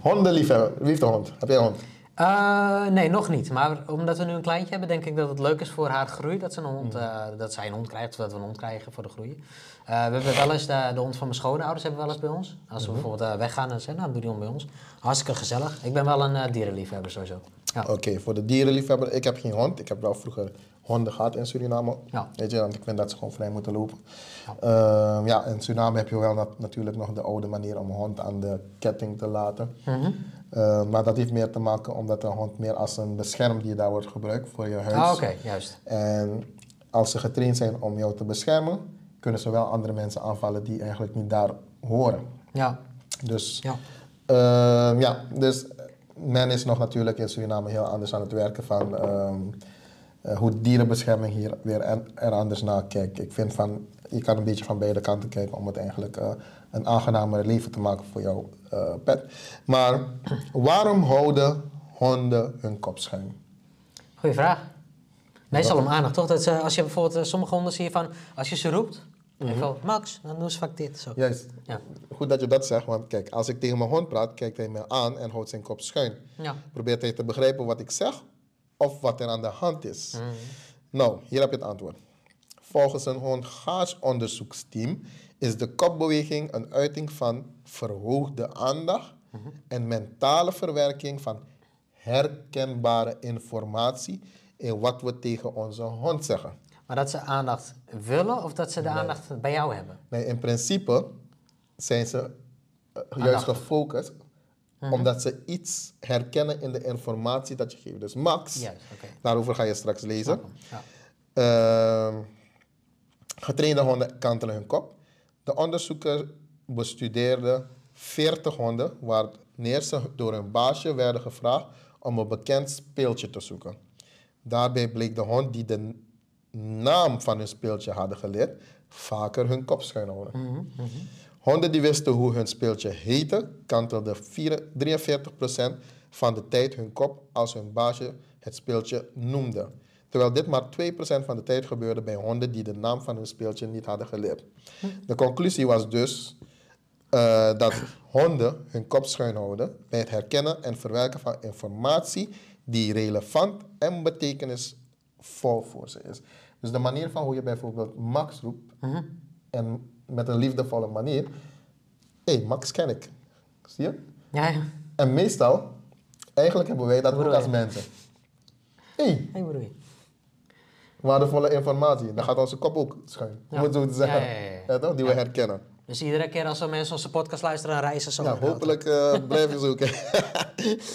Hondenliefhebber, een hond? Heb jij een hond? Eh, nee, nog niet. Maar omdat we nu een kleintje hebben, denk ik dat het leuk is voor haar groei dat, ze een hond, Mhm. eh, dat zij een hond krijgt, of dat we een hond krijgen voor de groei. Eh, we hebben wel eens de, de hond van mijn schoonouders hebben we wel eens bij ons. Als Mhm. we bijvoorbeeld eh, weggaan en zeggen, nou doe die hond bij ons. Hartstikke gezellig. Ik ben wel een dierenliefhebber sowieso. Ja. Oké, voor de dierenliefhebber, ik heb geen hond. Ik heb wel vroeger honden gehad in Suriname. Ja. Weet je, want ik vind dat ze gewoon vrij moeten lopen. Ja, ja in Suriname heb je wel nat- natuurlijk nog de oude manier om een hond aan de ketting te laten. Mhm. Eh, maar dat heeft meer te maken omdat een hond meer als een beschermdier daar wordt gebruikt voor je huis. Ah, oké, juist. En als ze getraind zijn om jou te beschermen, kunnen ze wel andere mensen aanvallen die eigenlijk niet daar horen. Ja, Dus ja. Ehm, ja, dus men is nog natuurlijk in Suriname heel anders aan het werken van ehm, eh, hoe dierenbescherming hier weer en, er anders naar kijkt. Ik vind van, je kan een beetje van beide kanten kijken om het eigenlijk eh, een aangenamer leven te maken voor jouw eh, pet. Maar [clears throat] waarom houden honden hun kop schuin? Goeie vraag. Meestal om aandacht, toch? Dat ze, als je bijvoorbeeld sommige honden zie je van, als je ze roept, mm Max, dan doen ze vaak dit. Zo. Juist. Ja. Goed dat je dat zegt, want kijk, als ik tegen mijn hond praat, kijkt hij me aan en houdt zijn kop schuin. Ja. Probeert hij te begrijpen wat ik zeg of wat er aan de hand is. Nou, hier heb je het antwoord. Volgens een hondgaarsonderzoeksteam is de kopbeweging een uiting van verhoogde aandacht en mentale verwerking van herkenbare informatie in wat we tegen onze hond zeggen. Maar dat ze aandacht willen of dat ze de aandacht bij jou hebben? Nee, in principe zijn ze eh, juist gefocust omdat ze iets herkennen in de informatie dat je geeft. Dus Max, Juist, daarover ga je straks lezen. Ja. Ehm, getrainde honden kantelen hun kop. De onderzoeker bestudeerde 40 honden wanneer ze door hun baasje werden gevraagd om een bekend speeltje te zoeken. Daarbij bleek de hond die de naam van hun speeltje hadden geleerd, vaker hun kop schuin houden. Honden die wisten hoe hun speeltje heette, kantelden 4 43% van de tijd hun kop als hun baasje het speeltje noemde. Terwijl dit maar 2% van de tijd gebeurde bij honden die de naam van hun speeltje niet hadden geleerd. De conclusie was dus eh, dat honden hun kop schuin houden bij het herkennen en verwerken van informatie die relevant en betekenisvol voor ze is. Dus de manier van hoe je bijvoorbeeld Max roept en met een liefdevolle manier, hé, hey, Max ken ik. Zie je? Ja, ja. En meestal, eigenlijk hebben wij dat ook als mensen. Hé, hey, Hey, je? waardevolle informatie. Dan gaat onze kop ook schuin. Ja. het zo te zeggen. Ja, ja? Die we herkennen. Dus iedere keer als er mensen onze podcast luisteren, dan reizen ze Ja, hopelijk eh blijf je zoeken.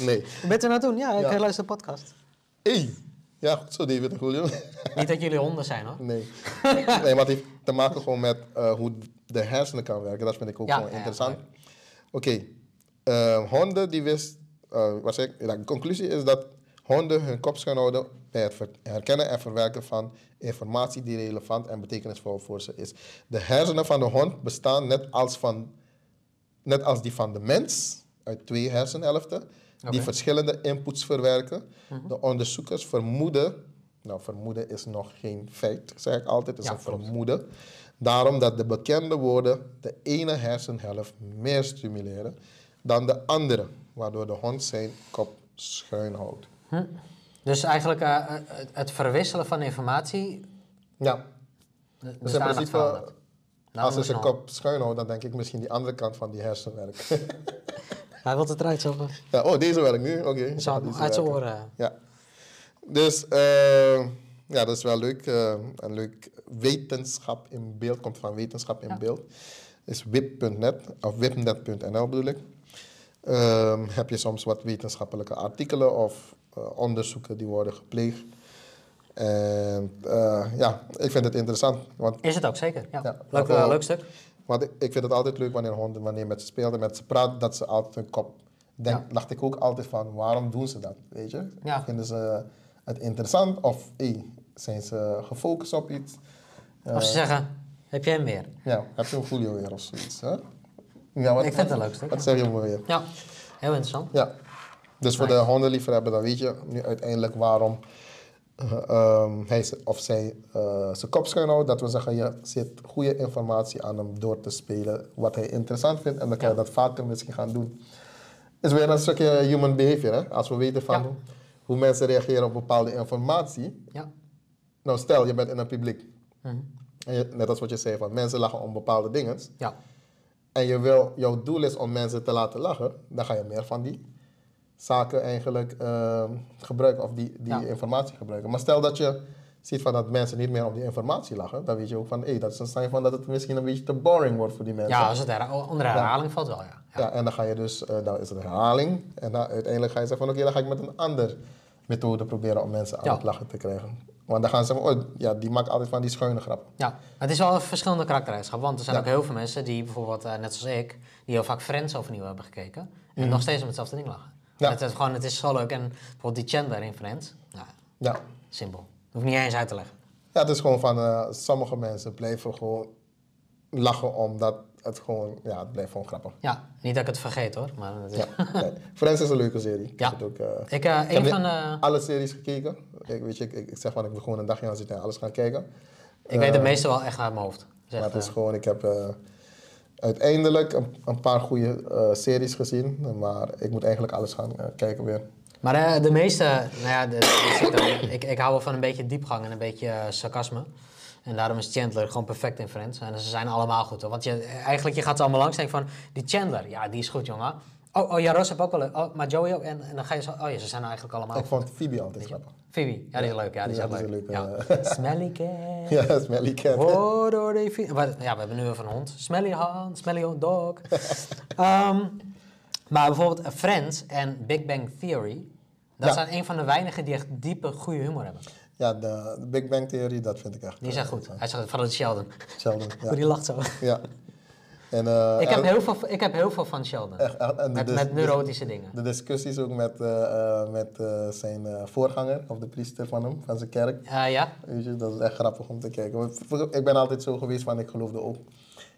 nee. bent u nou doen? Ja, ik luister de podcast. Hey. Ja, goed zo David en Julio. Niet dat jullie honden zijn, hoor. nee. nee, maar het heeft te maken gewoon met eh, hoe de hersenen kan werken. Dat vind ik ook Ja, gewoon ja, interessant. Oké. eh, honden die wist... eh, wat zeg ik? De conclusie is dat honden hun kop houden bij het herkennen en verwerken van informatie die relevant en betekenisvol voor ze is. De hersenen van de hond bestaan net als, van, net als die van de mens uit twee die verschillende inputs verwerken. De onderzoekers vermoeden Nou, vermoeden is nog geen feit, zeg ik altijd. Het is Ja, een klopt. vermoeden. Daarom dat de bekende woorden de ene hersenhelft meer stimuleren dan de andere, waardoor de hond zijn kop schuin houdt. Dus eigenlijk eh, eh, het verwisselen van informatie. Ja, dus de in principe. Nou, als moet zijn kop schuin houdt, dan denk ik misschien die andere kant van die hersen werkt. [laughs] Hij wil het eruit zo. ja, oh, deze werkt nu? Oké. Zo, Ja, uit zijn oren. Ja. Dus eh, ja, dat is wel leuk. eh, een leuk wetenschap in beeld, komt van wetenschap in Ja. beeld. Is wip.net of wipnet.nl bedoel ik. Ehm, heb je soms wat wetenschappelijke artikelen of eh, onderzoeken die worden gepleegd. En ja, ik vind het interessant. Want, Is het ook zeker? Ja. Ja, leuk, leuk stuk. Want ik, ik vind het altijd leuk wanneer honden, wanneer je met ze speelt en met ze praat, dat ze altijd hun kop. Denk, Ja. dacht ik ook altijd van, waarom doen ze dat? Weet je? Ja. Vinden ze het interessant of hey, zijn ze gefocust op iets? Of ze zeggen, heb jij hem weer? Ja, heb je een Julio weer of zoiets? Hè? Ja, wat, Ik vind het een leuk stuk, Wat zeg je me weer? Ja, heel interessant. Ja. Dus voor de hondenliefhebber, dan weet je nu uiteindelijk waarom eh, ehm, hij of zij eh, zijn kop schuin houdt. Dat wil zeggen, je zit goede informatie aan hem door te spelen wat hij interessant vindt. En dan kan je dat vaker misschien gaan doen. is weer een stukje human behavior. Hè? Als we weten van Ja. hoe mensen reageren op bepaalde informatie. Ja. Nou, stel je bent in een publiek. Mhm. En je- net als wat je zei, van mensen lachen om bepaalde dingen. Ja. En je wil, jouw doel is om mensen te laten lachen. Dan ga je meer van die zaken eigenlijk ehm, gebruiken. Of die, die Ja. informatie gebruiken. Maar stel dat je ziet van dat mensen niet meer om die informatie lachen. Dan weet je ook van, hé, dat is een sign van dat het misschien een beetje te boring wordt voor die mensen. ja, als het her- onder herhaling valt wel, ja. ja. Ja, en dan ga je dus, dan is het herhaling. En dan uiteindelijk ga je zeggen van oké, dan ga ik met een andere methode proberen om mensen aan het lachen te krijgen. Want dan gaan ze zeggen, oh ja, die maakt altijd van die schuine grappen. Ja, maar het is wel een verschillende karaktereigenschappen. Want er zijn ook heel veel mensen die bijvoorbeeld, eh, net zoals ik, die heel vaak Friends overnieuw hebben gekeken. En nog steeds om hetzelfde ding lachen. Ja. Het, is gewoon, het is zo leuk. En bijvoorbeeld die Chandler in Friends, nou, Ja. simpel. Hoef niet eens uit te leggen. ja, het is gewoon van, eh, sommige mensen blijven gewoon lachen omdat het gewoon, ja, het blijft gewoon grappig. Ja, niet dat ik het vergeet hoor, maar is... Ja, nee. Friends is een leuke serie. Ik Ja. heb het ook, eh, Ik, eh, ik heb van de... alle series gekeken. Ik, weet je, ik, ik zeg van, ik wil gewoon een dagje aan zitten en alles gaan kijken. Ik weet het meeste wel echt uit mijn hoofd. Dus Maar het is gewoon, ik heb uiteindelijk een, paar goede eh, series gezien. Maar ik moet eigenlijk alles gaan eh, kijken weer. Maar eh, de meeste, nou ja, de, ik, ik, hou wel van een beetje diepgang en een beetje sarcasme. En daarom is Chandler gewoon perfect in Friends. En ze zijn allemaal goed hoor. Want je, eigenlijk, je gaat ze allemaal langs en denken van, die Chandler, ja, die is goed jongen. Oh, oh ja, Ross heb ook wel leuk. Oh, maar Joey ook. En, en dan ga je zo, oh ja, ze zijn nou eigenlijk allemaal Ik vond Phoebe altijd grappig. Phoebe, ja, die is leuk. Ja, die is Ja, ook die is leuk. Ja. leuke, Smelly [laughs] cat. Ja, Smelly Cat. Oh, door. Maar, Ja, we hebben nu even een hond. Smelly hand, smelly dog. [laughs] Ehm, maar bijvoorbeeld eh, Friends en Big Bang Theory. Dat Ja. zijn een van de weinigen die echt diepe, goede humor hebben. Ja, de, de Big Bang Theory, dat vind ik echt. Die is echt eh, goed. Hij zegt van het Sheldon. Sheldon, [laughs] ja. die lacht zo. ja. En, eh, Ik heb, heel veel, ik heb heel veel van Sheldon. echt, Met, neurotische dingen. De discussies ook met, eh, eh, met zijn voorganger, of de priester van hem, van zijn kerk. Ja? Weet je, dat is echt grappig om te kijken. Want Ik ben altijd zo geweest van, ik geloofde ook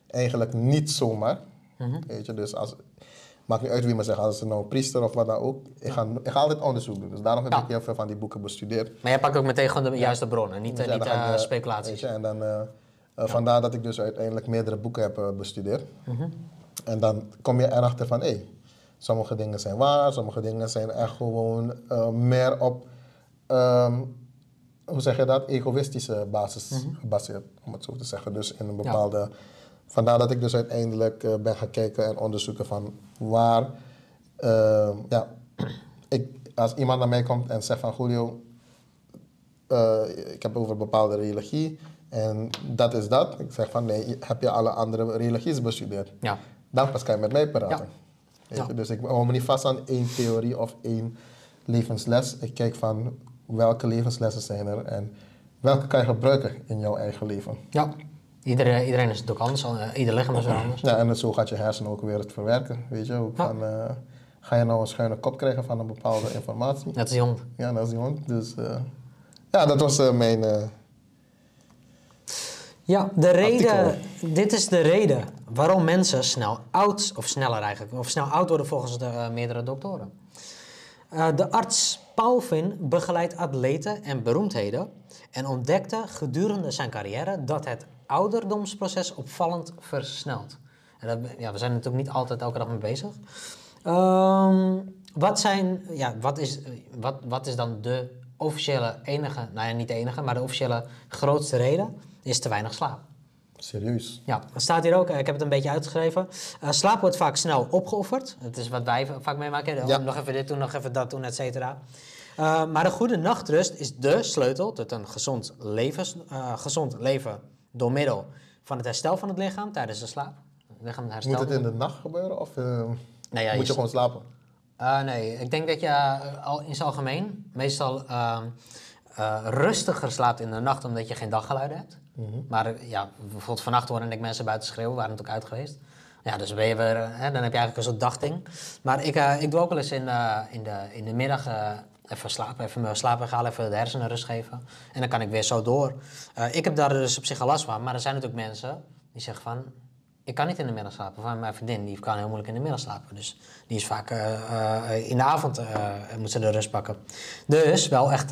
eigenlijk niet zomaar. Mhm. Weet je, dus als, maakt niet uit wie me zegt, als het nou een priester of wat dan ook. Ik ga, ik ga altijd onderzoek doen. Dus daarom heb Ja. ik heel veel van die boeken bestudeerd. Maar jij pakt ook meteen gewoon de juiste bronnen, niet, ja, niet speculaties. weet je, en dan, eh, Vandaar dat ik dus uiteindelijk meerdere boeken heb eh, bestudeerd. Mhm. En dan kom je erachter van, hé, sommige dingen zijn waar, sommige dingen zijn echt gewoon eh, meer op, ehm, hoe zeg je dat, egoïstische basis Mhm. gebaseerd, om het zo te zeggen. Dus in een bepaalde... Vandaar dat ik dus uiteindelijk ben gaan kijken en onderzoeken van waar... ehm, ja, [clears throat] ik, als iemand naar mij komt en zegt van, Julio, ik heb over bepaalde religie en dat is dat. Ik zeg van nee, heb je alle andere religies bestudeerd? Ja. Dan pas kan je met mij praten. Ja. Dus ik hou me niet vast aan één theorie of één levensles. Ik kijk van welke levenslessen zijn er en welke kan je gebruiken in jouw eigen leven. Ja. Iedereen, iedereen is natuurlijk anders, eh, ieder lichaam is weer anders. Ja, en zo gaat je hersenen ook weer het verwerken. Weet je, ook Ja. van, eh, ga je nou een schuine kop krijgen van een bepaalde informatie? Net als die hond. Ja, dat is die hond. Dus eh, ja, dat was mijn... Ja, de reden, Artikel. dit is de reden waarom mensen snel oud, of sneller eigenlijk, of snel oud worden volgens de eh, meerdere doktoren. Eh, de arts Palvin begeleidt atleten en beroemdheden en ontdekte gedurende zijn carrière dat het ouderdomsproces opvallend versnelt. En dat, ja, we zijn er natuurlijk niet altijd elke dag mee bezig. Ehm, wat, zijn, ja, wat, is, wat, wat is dan de officiële enige, nou ja, niet de enige, maar de officiële grootste reden? Is te weinig slaap. Serieus. Ja, er staat hier ook, eh, ik heb het een beetje uitgeschreven. Eh, slaap wordt vaak snel opgeofferd. Dat is wat wij vaak meemaken. Oh, Ja. Nog even dit doen, nog even dat doen, et cetera. Eh, maar een goede nachtrust is de sleutel tot een gezond, levens, eh, gezond leven door middel van het herstel van het lichaam tijdens de slaap. Het lichaam. Moet het in de nacht gebeuren of Nee, ja, moet je- je gewoon slapen? Nee, ik denk dat je al in zijn algemeen meestal rustiger slaapt in de nacht omdat je geen daggeluiden hebt. Maar eh, ja, bijvoorbeeld vannacht hoorde ik mensen buiten schreeuwen, waren natuurlijk uit geweest. Ja, dus ben je weer, hè, dan heb je eigenlijk een soort dagding. Maar ik, eh, ik doe ook wel eens in, eh, in, de, in de middag eh, even slapen, even mijn slaap halen, even de hersenen rust geven. En dan kan ik weer zo door. Ik heb daar dus op zich al last van, maar er zijn natuurlijk mensen die zeggen van... Ik kan niet in de middag slapen. Van mijn vriendin die kan heel moeilijk in de middag slapen. Dus die is vaak eh, eh, in de avond eh, moet ze de rust pakken. Dus wel echt,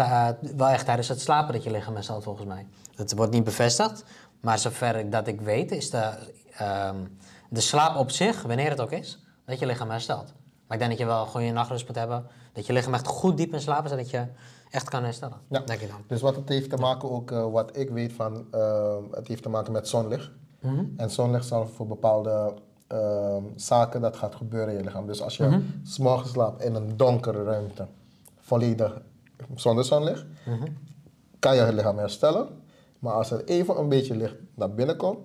wel echt tijdens het slapen dat je lichaam herstelt volgens mij. Dat wordt niet bevestigd. Maar zover ik dat ik weet is de, ehm, de slaap op zich, wanneer het ook is, dat je lichaam herstelt. Maar ik denk dat je wel gewoon je nachtrust moet hebben. Dat je lichaam echt goed diep in slaap is, zodat je echt kan herstellen. Ja. Denk ik dan. Dus wat het heeft te maken ook, wat ik weet van, eh, het heeft te maken met zonlicht. Mhm. En zonlicht zal voor bepaalde eh, zaken dat gaat gebeuren in je lichaam. Dus als je s morgens slaapt in een donkere ruimte, volledig zonder zonlicht, Mhm. kan je het lichaam herstellen. Maar als er even een beetje licht naar binnen komt,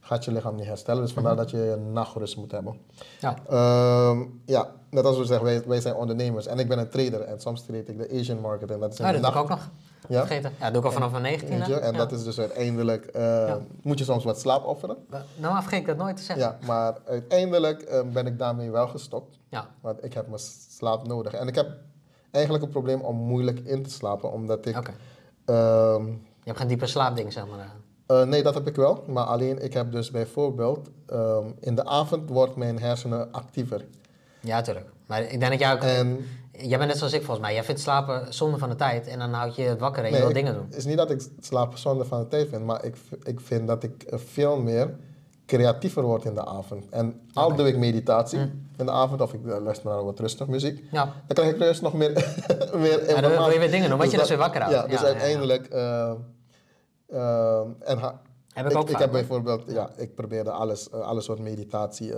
gaat je lichaam niet herstellen. Dus vandaar Mhm. dat je een nachtrust moet hebben. Ja. Ehm, ja, net als we zeggen, wij, wij zijn ondernemers en ik ben een trader en soms trade ik de Asian market en dat is in de dat doe ik nacht. ook nog. Ja? Vergeten. Ja, dat doe ik al vanaf mijn 19 Weet je? En dat is dus uiteindelijk, eh, moet je soms wat slaap offeren. Nou, vergeet ik dat nooit te zeggen. Ja, maar uiteindelijk eh, ben ik daarmee wel gestopt. Ja. Want ik heb mijn slaap nodig. En ik heb eigenlijk een probleem om moeilijk in te slapen, omdat ik... Ehm, Je hebt geen diepe slaapding, zeg maar. eh, nee, dat heb ik wel. Maar alleen, ik heb dus bijvoorbeeld... ehm, in de avond wordt mijn hersenen actiever. Ja, tuurlijk. Maar ik denk dat jij ook... En Jij bent net zoals ik volgens mij. Jij vindt slapen zonde van de tijd en dan houd je het wakker en je wil dingen doen. Het is niet dat ik slaap zonde van de tijd vind, maar ik, ik vind dat ik veel meer creatiever word in de avond. En al doe ik meditatie Mm. in de avond of ik luister naar wat rustig muziek, Ja. dan krijg ik juist nog meer, [laughs] meer dan wil je weer dingen doen, wat je dus weer wakker houdt. Ja, dus Ja, uiteindelijk... eh, eh, en ha- Heb ik ook ik, heb bijvoorbeeld, ja, ik probeerde alles, eh, alle soort meditatie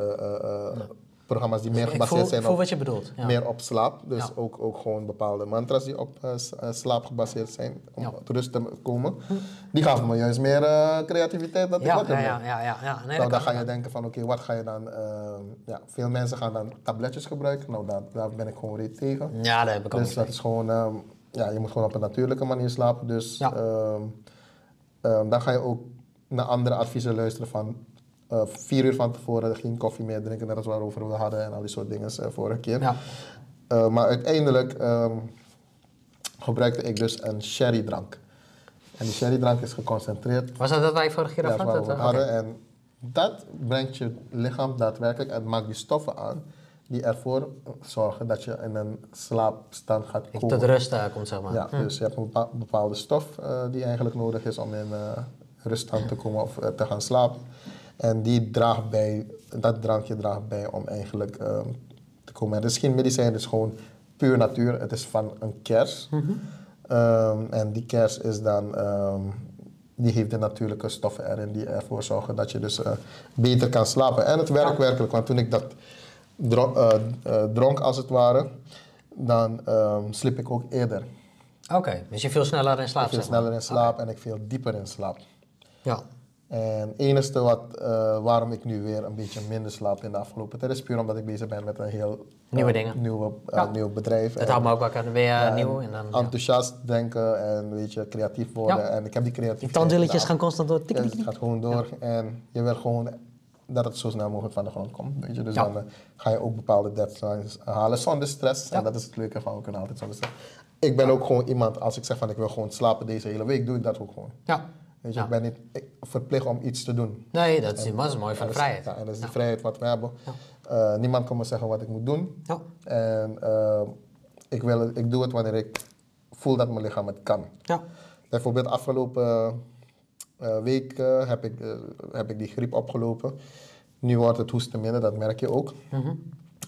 programma's die meer Ik gebaseerd voel, zijn op wat je bedoelt. Ja. meer op slaap. Dus Ja. ook, ook gewoon bepaalde mantras die op eh, eh, slaap gebaseerd zijn om Ja. tot rust te komen. Die gaven me juist meer eh, creativiteit dat ik ja, wakker ja, ja, ja, ja, ja. Nee, nou, dan ga je denken van oké, wat ga je dan... ja, veel mensen gaan dan tabletjes gebruiken. Nou, daar, daar ben ik gewoon reet tegen. Ja, dat heb ik ook Dus dat is gewoon... ja, je moet gewoon op een natuurlijke manier slapen. Dus ehm, ehm, dan ga je ook naar andere adviezen luisteren van... eh, vier uur van tevoren geen koffie meer drinken, net als we hadden en al die soort dingen eh, vorige keer. Ja. Uh, maar uiteindelijk ehm, gebruikte ik dus een sherrydrank. En die sherrydrank is geconcentreerd, Was dat dat wij vorige keer is over hadden? En dat brengt je lichaam daadwerkelijk en maakt die stoffen aan die ervoor zorgen dat je in een slaapstand gaat Ik komen. tot rust eh, komt, zeg maar. Ja, dus je hebt een bepa- bepaalde stof eh, die eigenlijk nodig is om in eh, ruststand te komen of eh, te gaan slapen. En die draagt bij, dat drankje draagt bij om eigenlijk ehm, te komen. Het is geen medicijn, het is gewoon puur natuur. Het is van een kers. Ehm, en die kers is dan, ehm, die heeft de natuurlijke stoffen erin die ervoor zorgen dat je dus eh, beter kan slapen. En het werkt werkelijk, want toen ik dat dro- eh, eh, dronk als het ware, dan sliep ik ook eerder. Oké, dus je viel sneller in slaap, Ik viel sneller in slaap en ik viel dieper in slaap. Ja. En het enige wat, eh, waarom ik nu weer een beetje minder slaap in de afgelopen tijd is puur omdat ik bezig ben met een heel eh, Nieuwe dingen. nieuwe, eh, Ja. nieuw bedrijf. En- houdt me ook wakker. Ja, nieuw en dan... Ja. enthousiast denken en weet je, creatief worden. Ja. En ik heb die Die creativiteit. tandwilletjes Nou, gaan constant door. Tik, ja, tik, het tik. gaat gewoon door en je wil gewoon dat het zo snel mogelijk van de grond komt. Weet je? Dus Ja. dan eh, ga je ook bepaalde deadlines halen zonder stress. Ja. En dat is het leuke van, we kunnen altijd zonder stress. Ik ben ook gewoon iemand, als ik zeg van ik wil gewoon slapen deze hele week, doe ik dat ook gewoon. Ja. Weet je, Ja. ik ben niet verplicht om iets te doen. Nee, dat is, dat is mooi van En de vrijheid. Ja, en dat is de vrijheid wat we hebben. Eh, niemand kan me zeggen wat ik moet doen. En eh, ik, wil ik doe het wanneer ik voel dat mijn lichaam het kan. Ja. Bijvoorbeeld afgelopen eh, week heb, ik, heb ik die griep opgelopen. Nu wordt het hoesten minder, dat merk je ook. Mhm.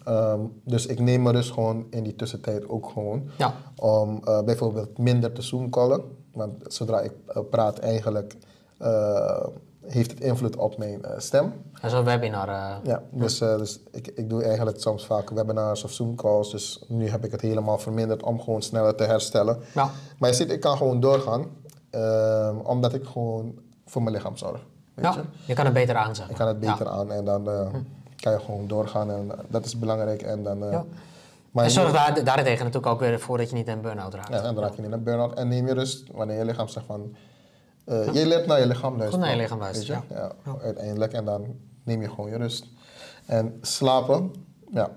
Ehm, dus ik neem me dus gewoon in die tussentijd ook gewoon Ja. om bijvoorbeeld minder te zoomcallen. Want zodra ik eh, praat eigenlijk eh, heeft het invloed op mijn eh, stem. En zo'n webinar. eh, Ja, dus, dus ik, ik doe eigenlijk soms vaak webinars of Zoom-calls. Dus nu heb ik het helemaal verminderd om gewoon sneller te herstellen. Ja. Maar je ziet, ik kan gewoon doorgaan, omdat ik gewoon voor mijn lichaam zorg. Weet ja. je? Je kan het beter aanzetten. Ik kan het beter Ja. aan en dan eh, kan je gewoon doorgaan en dat is belangrijk. En dan, Ja. Maar En zorg daar, daartegen natuurlijk ook weer voor dat je niet in een burn-out raakt. ja, dan raak je niet naar burn-out en neem je rust wanneer je lichaam zegt van... eh, Je leert naar je lichaam luisteren. naar je lichaam luisteren? Ja. uiteindelijk. En dan neem je gewoon je rust. En slapen, ja.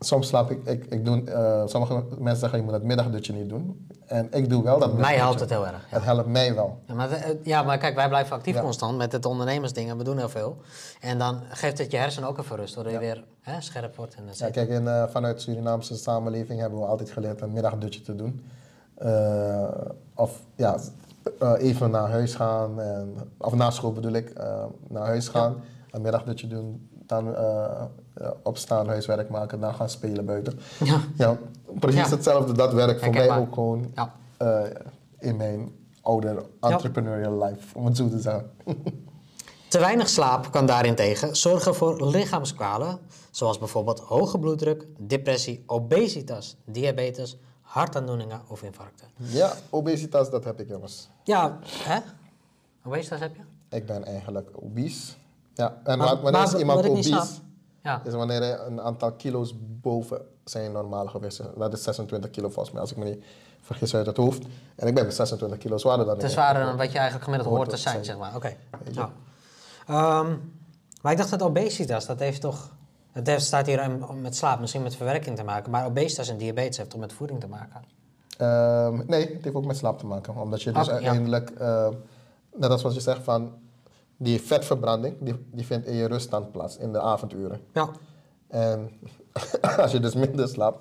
Soms slaap ik, ik, ik doe, eh, sommige mensen zeggen je moet het middagdutje niet doen. En ik doe wel dat Mij helpt het heel erg. Het helpt mij wel. Ja maar, eh, ja, maar kijk, wij blijven actief Ja. constant met het ondernemersding en we doen heel veel. En dan geeft het je hersenen ook even rust, doordat je weer hè, scherp wordt. En, Ja, kijk, in, eh, vanuit Surinaamse samenleving hebben we altijd geleerd een middagdutje te doen. Of ja, even naar huis gaan, en, of na school bedoel ik, naar huis gaan, een middagdutje doen, dan opstaan, huiswerk maken, dan gaan spelen buiten. Ja. Ja, precies Ja. hetzelfde. Dat werkt voor mij ook gewoon Ja. eh, in mijn oude entrepreneurial life, om het zo te zeggen. [laughs] Te weinig slaap kan daarentegen zorgen voor lichaamskwalen, zoals bijvoorbeeld hoge bloeddruk, depressie, obesitas, diabetes, hartaandoeningen of infarcten. ja, obesitas, dat heb ik jongens. Ja, hè? Obesitas heb je? Ik ben eigenlijk obese. Ja, en Maar- wa- wanneer is iemand wat obese? Ja. Is wanneer hij een aantal kilo's boven zijn normale gewicht. Dat is 26 kilo volgens mij, als ik me niet vergis uit het hoofd. En ik ben 26 kilo zwaarder dan Het is ik. zwaarder dan wat je eigenlijk gemiddeld Hoort hoort te te zijn, zijn. zeg maar. Oké. Ja. Ehm, maar ik dacht dat obesitas, dat heeft toch... Het heeft, staat hier met slaap, misschien met verwerking te maken. Maar obesitas en diabetes heeft toch met voeding te maken? Ehm, nee, het heeft ook met slaap te maken. Omdat je dus Oké, ja. uiteindelijk, ehm, net als wat je zegt van die vetverbranding, die, die vindt in je ruststand plaats in de avonduren. Ja. En [laughs] als je dus minder slaapt,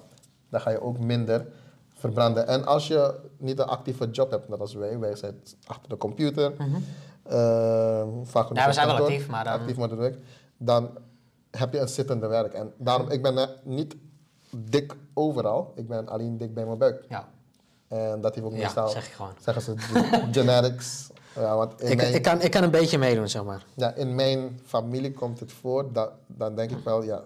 dan ga je ook minder verbranden. En als je niet een actieve job hebt, net als wij, wij zijn achter de computer, ehm, vaak Mhm. Ja, we zijn wel actief, maar dan- actief met het werk, dan heb je een zittende werk. En daarom, ik ben niet dik overal, ik ben alleen dik bij mijn buik. ja. En dat heeft ook Ja, meestal, zeg je gewoon. zeggen ze, ge- genetics. [laughs] Ja, want in Ik, mijn, ik, kan, ik kan een beetje meedoen, zeg maar. ja, in mijn familie komt het voor, dat, dan denk ik wel, ja,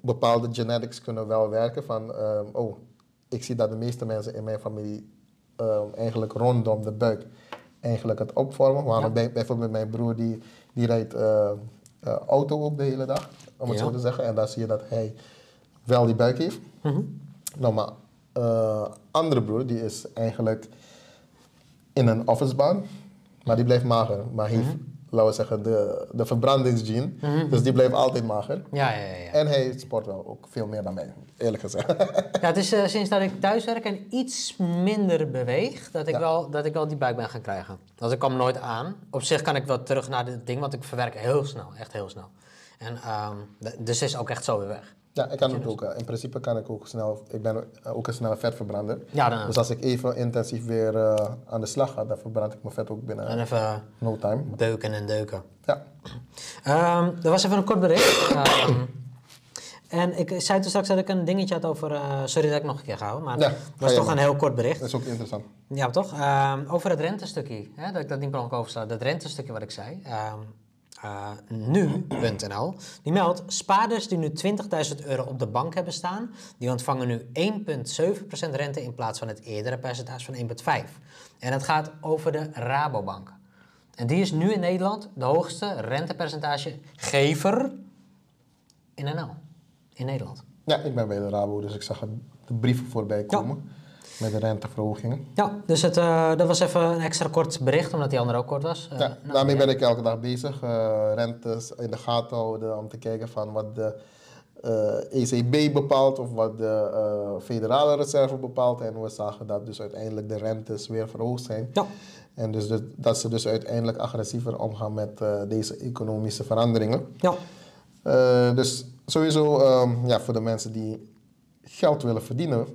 bepaalde genetics kunnen wel werken. Van, ehm, oh, ik zie dat de meeste mensen in mijn familie ehm, eigenlijk rondom de buik eigenlijk het opvormen. Waarom Ja. bij, bijvoorbeeld mijn broer, die, die rijdt eh, auto ook de hele dag, om het Ja. zo te zeggen. En dan zie je dat hij wel die buik heeft. Mhm. Nou, maar eh, andere broer, die is eigenlijk in een officebaan, maar die blijft mager. Maar heeft, Mhm. laten we zeggen, de, de verbrandingsgene. Dus die blijft altijd mager. Ja, ja, ja. ja. En hij sport wel ook veel meer dan mij, eerlijk gezegd. [laughs] Ja, het is eh, sinds dat ik thuis werk en iets minder beweeg, dat ik, Ja. wel, dat ik wel die buik ben gaan krijgen. Dat ik kwam nooit aan. Op zich kan ik wel terug naar dit ding, want ik verwerk heel snel, echt heel snel. En d- dus is ook echt zo weer weg. Ja, ik kan het ook. eh, In principe kan ik ook snel, ik ben eh, ook een snelle vetverbrander. Ja, dan, Dus als ik even intensief weer eh, aan de slag ga, dan verbrand ik mijn vet ook binnen en even no time. beuken en deuken. Ja, Ehm, er was even een kort bericht. Ehm, en ik zei toen straks dat ik een dingetje had over... eh, sorry dat ik nog een keer ga houden, maar het was toch maar. een heel kort bericht. dat is ook interessant. Ja, toch? Ehm, over het rentestukje, hè, dat ik dat niet per ongeluk oversla. Dat rentestukje wat ik zei. Ehm, eh, Nu.nl, die meldt... Spaarders die nu 20.000 euro op de bank hebben staan... die ontvangen nu 1,7% rente... in plaats van het eerdere percentage van 1,5%. En het gaat over de Rabobank. En die is nu in Nederland de hoogste rentepercentagegever in NL. In Nederland. Ja, ik ben bij de Rabo, dus ik zag de brieven voorbij komen met de renteverhogingen. Ja, dus het, eh, dat was even een extra kort bericht, omdat die andere ook kort was. Eh, Ja, nou, daarmee ben ik elke dag bezig. eh, rentes in de gaten houden om te kijken van wat de eh, ECB bepaalt of wat de eh, federale reserve bepaalt. En we zagen dat dus uiteindelijk de rentes weer verhoogd zijn. Ja. En dus de- dat ze dus uiteindelijk agressiever omgaan met eh, deze economische veranderingen. Ja. Eh, dus sowieso, ehm, ja, voor de mensen die geld willen verdienen,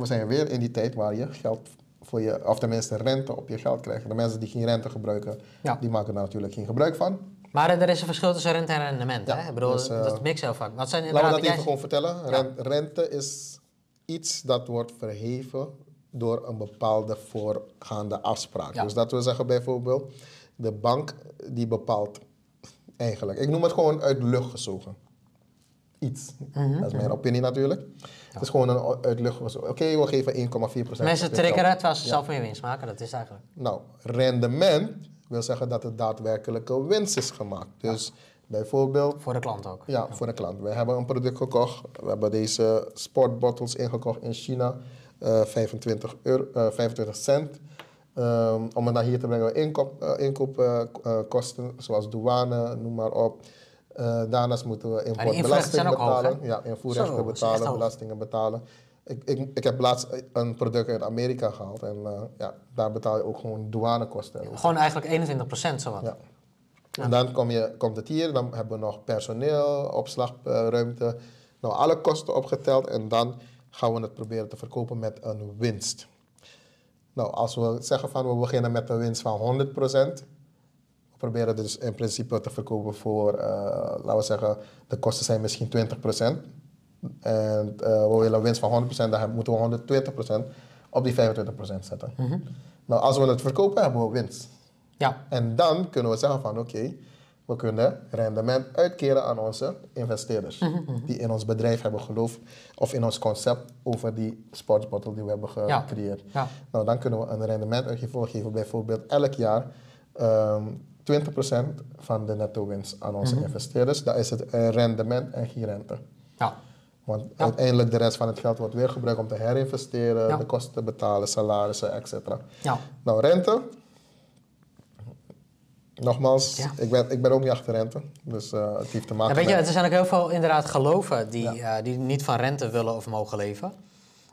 we zijn weer in die tijd waar je geld voor je, of tenminste rente op je geld krijgt. De mensen die geen rente gebruiken, Ja. die maken daar natuurlijk geen gebruik van. Maar er is een verschil tussen rente en rendement. Ja, hè? Ik bedoel, dus, eh, dat mix heel vaak. Zijn Laten we dat even gewoon vertellen. Ren- Rente is iets dat wordt verheven door een bepaalde voorgaande afspraak. Ja. Dus dat wil zeggen bijvoorbeeld, de bank die bepaalt eigenlijk, ik noem het gewoon uit de lucht gezogen. Iets. Mhm, Dat is mijn opinie natuurlijk. Het is gewoon een o- uit de lucht gezogen. Oké, we geven 1,4% Mensen triggeren terwijl ze zelf meer winst maken. Dat is eigenlijk. Nou, rendement wil zeggen dat er daadwerkelijke winst is gemaakt. Dus bijvoorbeeld Voor de klant ook. ja, voor de klant. We hebben een product gekocht. We hebben deze sportbottles ingekocht in China. eh 25, euro, eh, 25 cent. Ehm, om het naar hier te brengen, inkoop, eh, inkoopkosten zoals douane, noem maar op. Eh, daarnaast moeten we importbelasting betalen. ja, invoerrechten betalen, belastingen betalen. Ik, ik, ik heb laatst een product uit Amerika gehaald en eh, ja, daar betaal je ook gewoon douanekosten. Gewoon eigenlijk 21 procent zowat. Ja. En dan kom je, komt het hier, dan hebben we nog personeel, opslagruimte, nou alle kosten opgeteld en dan gaan we het proberen te verkopen met een winst. Nou, als we zeggen van we beginnen met een winst van 100%, we proberen dus in principe te verkopen voor, eh, laten we zeggen, de kosten zijn misschien 20%. En eh, we willen een winst van 100%, dan moeten we 120% op die 25% zetten. Nou, als we het verkopen, hebben we winst. Ja. En dan kunnen we zeggen van oké, we kunnen rendement uitkeren aan onze investeerders. Mhm, Die in ons bedrijf hebben geloofd of in ons concept over die sportsbottle die we hebben gecreëerd. Ja. Nou, dan kunnen we een rendement uitgeven. We geven bijvoorbeeld elk jaar ehm 20% van de netto winst aan onze Mhm. investeerders. Dat is het rendement en geen rente. Ja. Want Ja. uiteindelijk de rest van het geld wordt weer gebruikt om te herinvesteren, Ja. de kosten te betalen, salarissen, etc. Ja. Nou, rente. Nogmaals, ik, ben, ik ben ook niet achter rente. Dus eh, het heeft te maken Ja, weet je, er zijn ook heel veel inderdaad geloven die, eh, die niet van rente willen of mogen leven.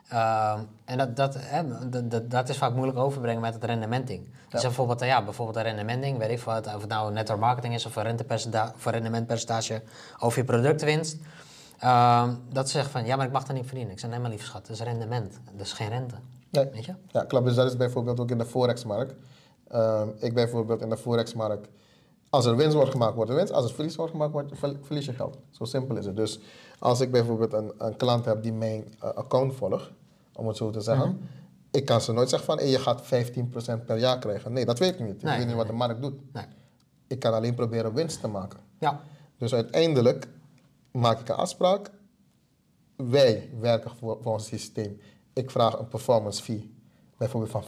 Ehm, en dat, dat, hè, dat, dat, dat is vaak moeilijk overbrengen met het rendementing. Dus bijvoorbeeld, ja, bijvoorbeeld een rendementing, weet ik wat, of het nou netto marketing is of een, rentepercenta- of een rendementpercentage over je productwinst. Ehm, dat ze zeggen van, ja, maar ik mag dat niet verdienen. Ik zeg, nee maar lieve schat, dat is rendement, dat is geen rente. Nee. Weet je? Ja, klopt. Dus dat is bijvoorbeeld ook in de Forex-markt. Ehm, ik bijvoorbeeld in de Forex-markt... Als er winst wordt gemaakt, wordt er winst. Als er verlies wordt gemaakt, wordt, ver- verlies je geld. Zo simpel is het. Dus als ik bijvoorbeeld een, een klant heb die mijn eh, account volgt, om het zo te zeggen... Mhm. Ik kan ze nooit zeggen van, hey, je gaat 15% per jaar krijgen. Nee, dat weet ik niet. Ik Nee, weet niet nee, wat de markt doet. Nee. Ik kan alleen proberen winst te maken. Ja. Dus uiteindelijk maak ik een afspraak. Wij werken voor, voor ons systeem. Ik vraag een performance fee, bijvoorbeeld van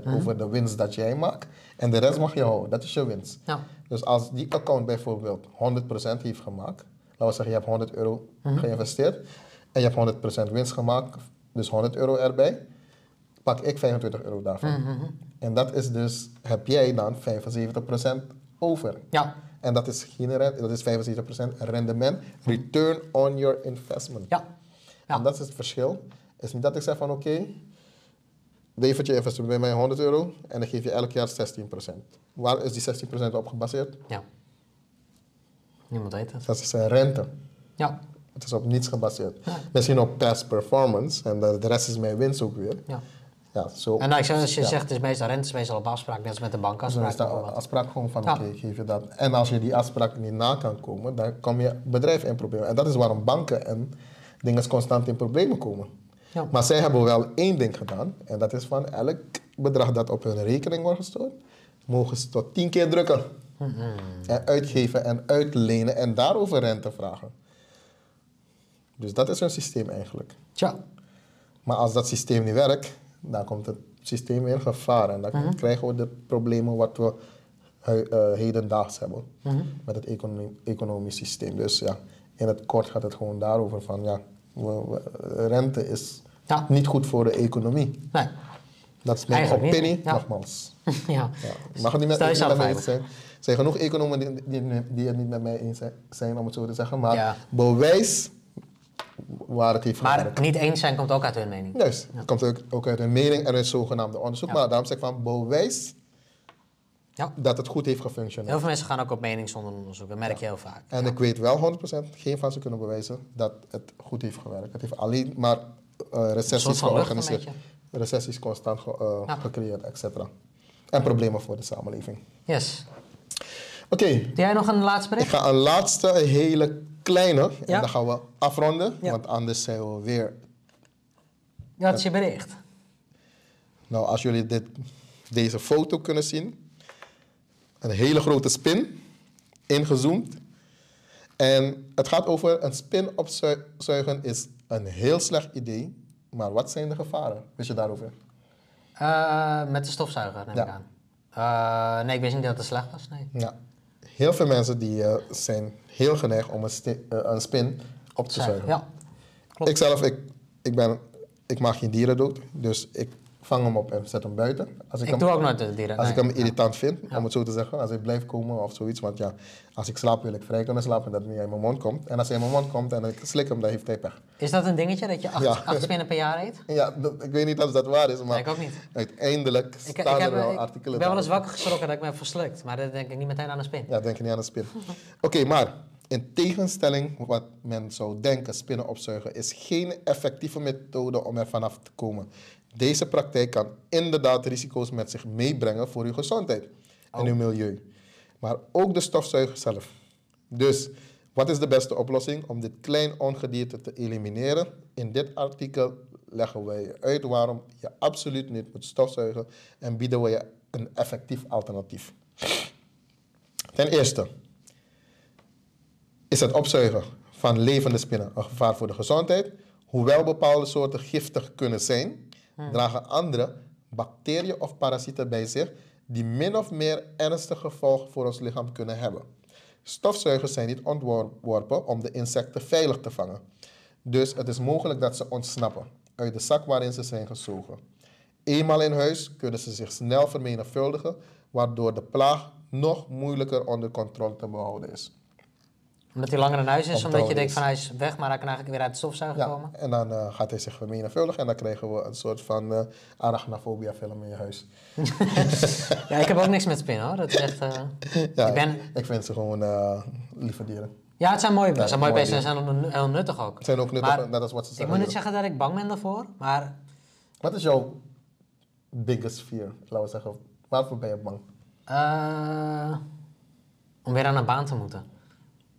25% over de winst dat jij maakt. En de rest mag je houden, dat is je winst. Ja. Dus als die account bijvoorbeeld 100% heeft gemaakt, laten we zeggen je hebt 100 euro geïnvesteerd en je hebt 100% winst gemaakt, dus 100 euro erbij, pak ik 25 euro daarvan. En dat is dus, heb jij dan 75% over. Ja. En dat is geen rente, dat is 75% rendement, return on your investment. Ja. Ja. En dat is het verschil. is niet dat ik zeg van oké, Davidje investeert bij mij 100 euro en dan geef je elk jaar 16%. Waar is die 16% op gebaseerd? Ja. Niemand weet het. Dat is een rente. Ja. Het is op niets gebaseerd. Misschien op past performance en de, de rest is mijn winst ook weer. Ja. Ja, zo. En nou, als je Ja. zegt, het is meestal rente, is meestal op afspraak, net als met de Dus dan is de bijvoorbeeld. afspraak gewoon van, Ja. oké, geef je dat. En als je die afspraak niet na kan komen, dan kom je bedrijf in problemen. En dat is waarom banken en dingen constant in problemen komen. Ja. Maar zij hebben wel één ding gedaan. En dat is van elk bedrag dat op hun rekening wordt gestort, mogen ze tot tien keer drukken. En uitgeven en uitlenen en daarover rente vragen. Dus dat is hun systeem eigenlijk. Tja. Maar als dat systeem niet werkt, dan komt het systeem in gevaar. En dan Mhm. krijgen we de problemen wat we hu- eh, hedendaags hebben Mhm. met het economie, economisch systeem. Dus ja, in het kort gaat het gewoon daarover van ja, we- we- rente is Ja. niet goed voor de economie. Nee. Dat is mijn Eigenlijk opinie, ja. nogmaals. [laughs] ja. Ja. Mag het niet met, niet mij eens zijn. Er zijn genoeg economen die, die, die het niet met mij eens zijn- om het zo te zeggen. Maar bewijs waar het heeft Maar gewerkt. niet eens zijn komt ook uit hun mening. Juist, het komt ook, ook uit een mening en uit zogenaamde onderzoek. Ja. Maar daarom zeg ik van bewijs Ja. dat het goed heeft gefunctioneerd. Heel veel mensen gaan ook op mening zonder onderzoek. Dat merk je heel vaak. En ik weet wel 100%, geen van ze kunnen bewijzen dat het goed heeft gewerkt. Het heeft alleen maar eh, recessies georganiseerd. Recessies constant ge- eh, Ja. gecreëerd, et cetera. En problemen voor de samenleving. Yes. Oké, Doe jij nog een laatste ik bericht? ga een laatste, hele kleine. En dan gaan we afronden, Ja. want anders zijn we weer het is je bericht. Nou, als jullie dit, deze foto kunnen zien. Een hele grote spin, ingezoomd. En het gaat over een spin opzuigen is een heel slecht idee. Maar wat zijn de gevaren? Wist je daarover? Eh, met de stofzuiger, neem ik aan. Eh, nee, ik wist niet dat het slecht was. Nee. Ja. Heel veel mensen die, eh, zijn heel geneigd om een, eh, een spin op te zuigen. Ja. Klopt. Ik zelf, ik, ik, ben, ik maak geen dieren dood. Dus ik vang hem op en zet hem buiten. Als ik, Ik hem, doe ook nooit de dieren. Als nee. ik hem irritant vind, om het zo te zeggen, als hij blijft komen of zoiets. Want ja, als ik slaap wil ik vrij kunnen slapen en dat hij niet in mijn mond komt. En als hij in mijn mond komt en ik slik hem, dan heeft hij pech. Is dat een dingetje dat je acht, Ja. acht spinnen per jaar eet? Ja, dat- ik weet niet of dat waar is, maar Nee, ik ook niet. uiteindelijk Ik, staan ik, heb, er wel ik artikelen ben wel eens wakker geschrokken dat ik me heb verslikt. Maar dan denk ik niet meteen aan een spin. Ja, denk je niet aan een spin. [laughs] Oké, maar in tegenstelling wat men zou denken, spinnen opzuigen is geen effectieve methode om er vanaf te komen. Deze praktijk kan inderdaad risico's met zich meebrengen voor uw gezondheid en uw milieu. Maar ook de stofzuiger zelf. Dus, wat is de beste oplossing om dit klein ongedierte te elimineren? In dit artikel leggen wij je uit waarom je absoluut niet moet stofzuigen en bieden we je een effectief alternatief. Ten eerste is het opzuigen van levende spinnen een gevaar voor de gezondheid. Hoewel bepaalde soorten giftig kunnen zijn, dragen andere bacteriën of parasieten bij zich die min of meer ernstige gevolgen voor ons lichaam kunnen hebben. Stofzuigers zijn niet ontworpen om de insecten veilig te vangen. Dus het is mogelijk dat ze ontsnappen uit de zak waarin ze zijn gezogen. Eenmaal in huis kunnen ze zich snel vermenigvuldigen, waardoor de plaag nog moeilijker onder controle te behouden is. Omdat hij langer in huis is, omdat je denkt is. van hij is weg, maar hij kan eigenlijk weer uit de stofzuiger Ja, komen. en dan eh, gaat hij zich vermenigvuldigen en dan krijgen we een soort van eh arachnofobia film in je huis. [laughs] Ja, ik heb ook niks met spinnen hoor. Dat is echt... eh, [laughs] Ja, ik ben... ik vind ze gewoon lieve dieren. Ja, het zijn mooie beesten. Ja, zijn mooie beesten en zijn heel nuttig ook. Ze zijn ook nuttig, Maar net als wat ze Ik zeggen. moet niet zeggen dat ik bang ben daarvoor, maar Wat is jouw biggest fear? Laten we zeggen, waarvoor ben je bang? om weer aan een baan te moeten.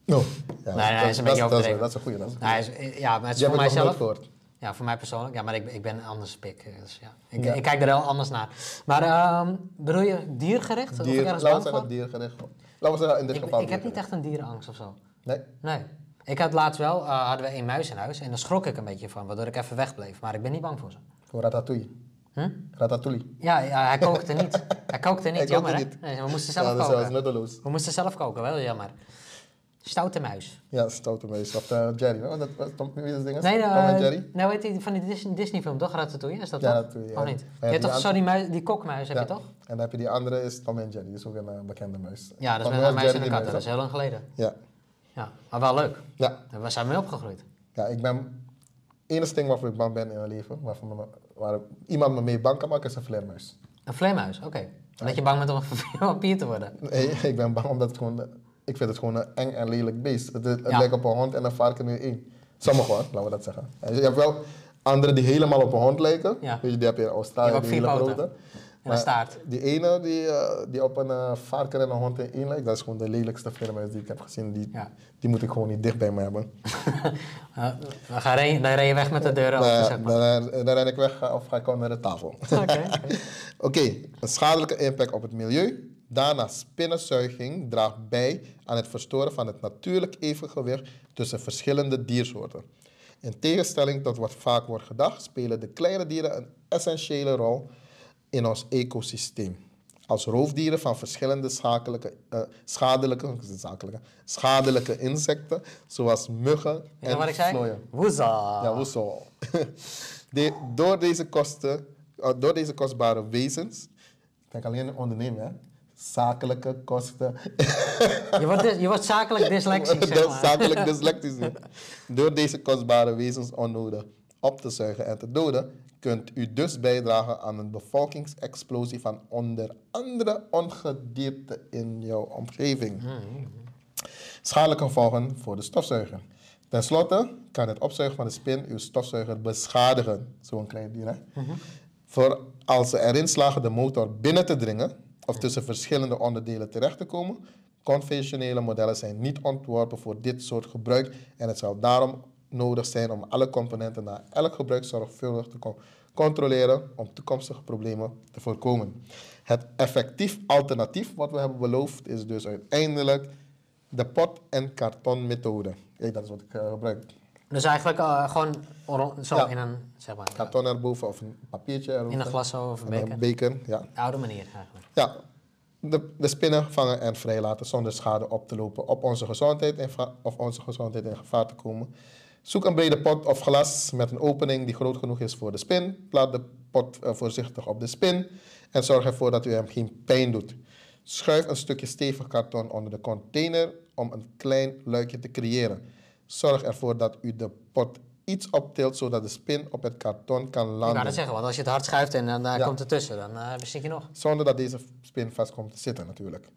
No. Ja, nee, dat is een beetje dat, dat, overdreven. dat is een goede. Dat is een Nou, goeie. hij is- ja, maar het is voor mijzelf. Ja, voor mij persoonlijk. Ja, maar ik, ik ben anders pik. Dus ja. Ik, Ja. ik kijk er heel anders naar. Maar ehm, bedoel je diergericht? of ik Dier, laten we zeggen voor? diergericht. Laten we zeggen in dit Ik, geval ik heb niet echt een dierenangst of zo. Nee? Nee. Ik had laatst wel, eh, hadden we een muis in huis en daar schrok ik een beetje van, waardoor ik even wegbleef. Maar ik ben niet bang voor ze. Voor ratatouille. Hm? Ratatouille. Ja, ja, hij kookte niet. Hij kookte niet, [laughs] Hij jammer kookte hè? niet. Nee, we moesten Ja, zelf dat is wel eens koken. nutteloos. We moesten zelf koken, wel jammer. Stoute muis. Ja, stoute mees. Of eh, Jerry? Dat was Tom, wie is ding? Nee, Tom eh, en Jerry? nou weet je, van die Dis- Disney-film toch? Ratatouille, is dat Ja, toch? Ja. Of niet? Je hebt die toch zo die, muis, die kokmuis, heb Ja. je toch? En dan heb je die andere, is Tom en Jerry. Dat is ook een eh, bekende muis. Ja, dat is Tom met een en muis en een die kat. Dat is heel lang geleden. Ja. Ja, maar wel leuk. Ja. Daar zijn we mee opgegroeid. ja, ik ben... Het enige ding waarvoor ik bang ben in mijn leven, waarvoor waar iemand me mee bang kan maken, is een vleermuis. Een vleermuis, oké. Omdat je bang bent [laughs] om een vampier te worden. Nee, ik ben bang omdat het gewoon... Ik vind het gewoon een eng en lelijk beest. Het, het Ja. lijkt op een hond en een varken in één. Sommige hoor, laten we dat zeggen. En je hebt wel anderen die helemaal op een hond lijken. Ja. Weet je, die heb je in Australië, Die hele grote. En een staart. Die ene die, eh, die op een eh, varken en een hond in één lijkt, dat is gewoon de lelijkste vleermuis die ik heb gezien. Die, Ja. die moet ik gewoon niet dicht bij me hebben. [laughs] Dan, ga je, dan ren je weg met de deuren open, zeg maar. dan, dan ren ik weg of ga ik gewoon naar de tafel. [laughs] [laughs] Oké, een schadelijke impact op het milieu. Daarna spinnenzuiging draagt bij aan het verstoren van het natuurlijk evenwicht tussen verschillende diersoorten. In tegenstelling tot wat vaak wordt gedacht, spelen de kleine dieren een essentiële rol in ons ecosysteem. Als roofdieren van verschillende eh, schadelijke, zakelijke, schadelijke insecten, zoals muggen en wat ik zei? vlooien. Woeza. Ja? [laughs] De, door, deze kosten, eh, door deze kostbare wezens, ik denk alleen ondernemen, hè? Zakelijke kosten, [laughs] Je, wordt, je wordt zakelijk dyslexisch, [laughs] zeg de maar. zakelijk dyslectisch zijn. [laughs] Door deze kostbare wezens onnodig op te zuigen en te doden, kunt u dus bijdragen aan een bevolkingsexplosie van onder andere ongedierte in jouw omgeving. Schadelijke gevolgen voor de stofzuiger. Ten slotte kan het opzuigen van de spin uw stofzuiger beschadigen. Zo'n klein dier, hè? Voor als ze erin slagen de motor binnen te dringen of tussen verschillende onderdelen terecht te komen, conventionele modellen zijn niet ontworpen voor dit soort gebruik en het zal daarom nodig zijn om alle componenten na elk gebruik zorgvuldig te con- controleren om toekomstige problemen te voorkomen. Het effectief alternatief wat we hebben beloofd is dus uiteindelijk de pot- en kartonmethode. Kijk, dat is wat ik eh, gebruik. Dus eigenlijk eh, gewoon zo Ja. in een, zeg maar, Karton erboven of een papiertje erover. in een glas of een En beker. een beker, ja. Oude manier eigenlijk. Ja, de, de spinnen vangen en vrijlaten zonder schade op te lopen op onze gezondheid in of onze gezondheid in gevaar te komen. Zoek een brede pot of glas met een opening die groot genoeg is voor de spin. Plaat de pot eh, voorzichtig op de spin en zorg ervoor dat u hem geen pijn doet. Schuif een stukje stevig karton onder de container om een klein luikje te creëren. Zorg ervoor dat u de pot iets optilt zodat de spin op het karton kan Ik wou landen. dat zeggen, want als je het hard schuift en dan eh, Ja. komt het tussen, dan uh, zit je nog. Zonder dat deze spin vast komt te zitten natuurlijk.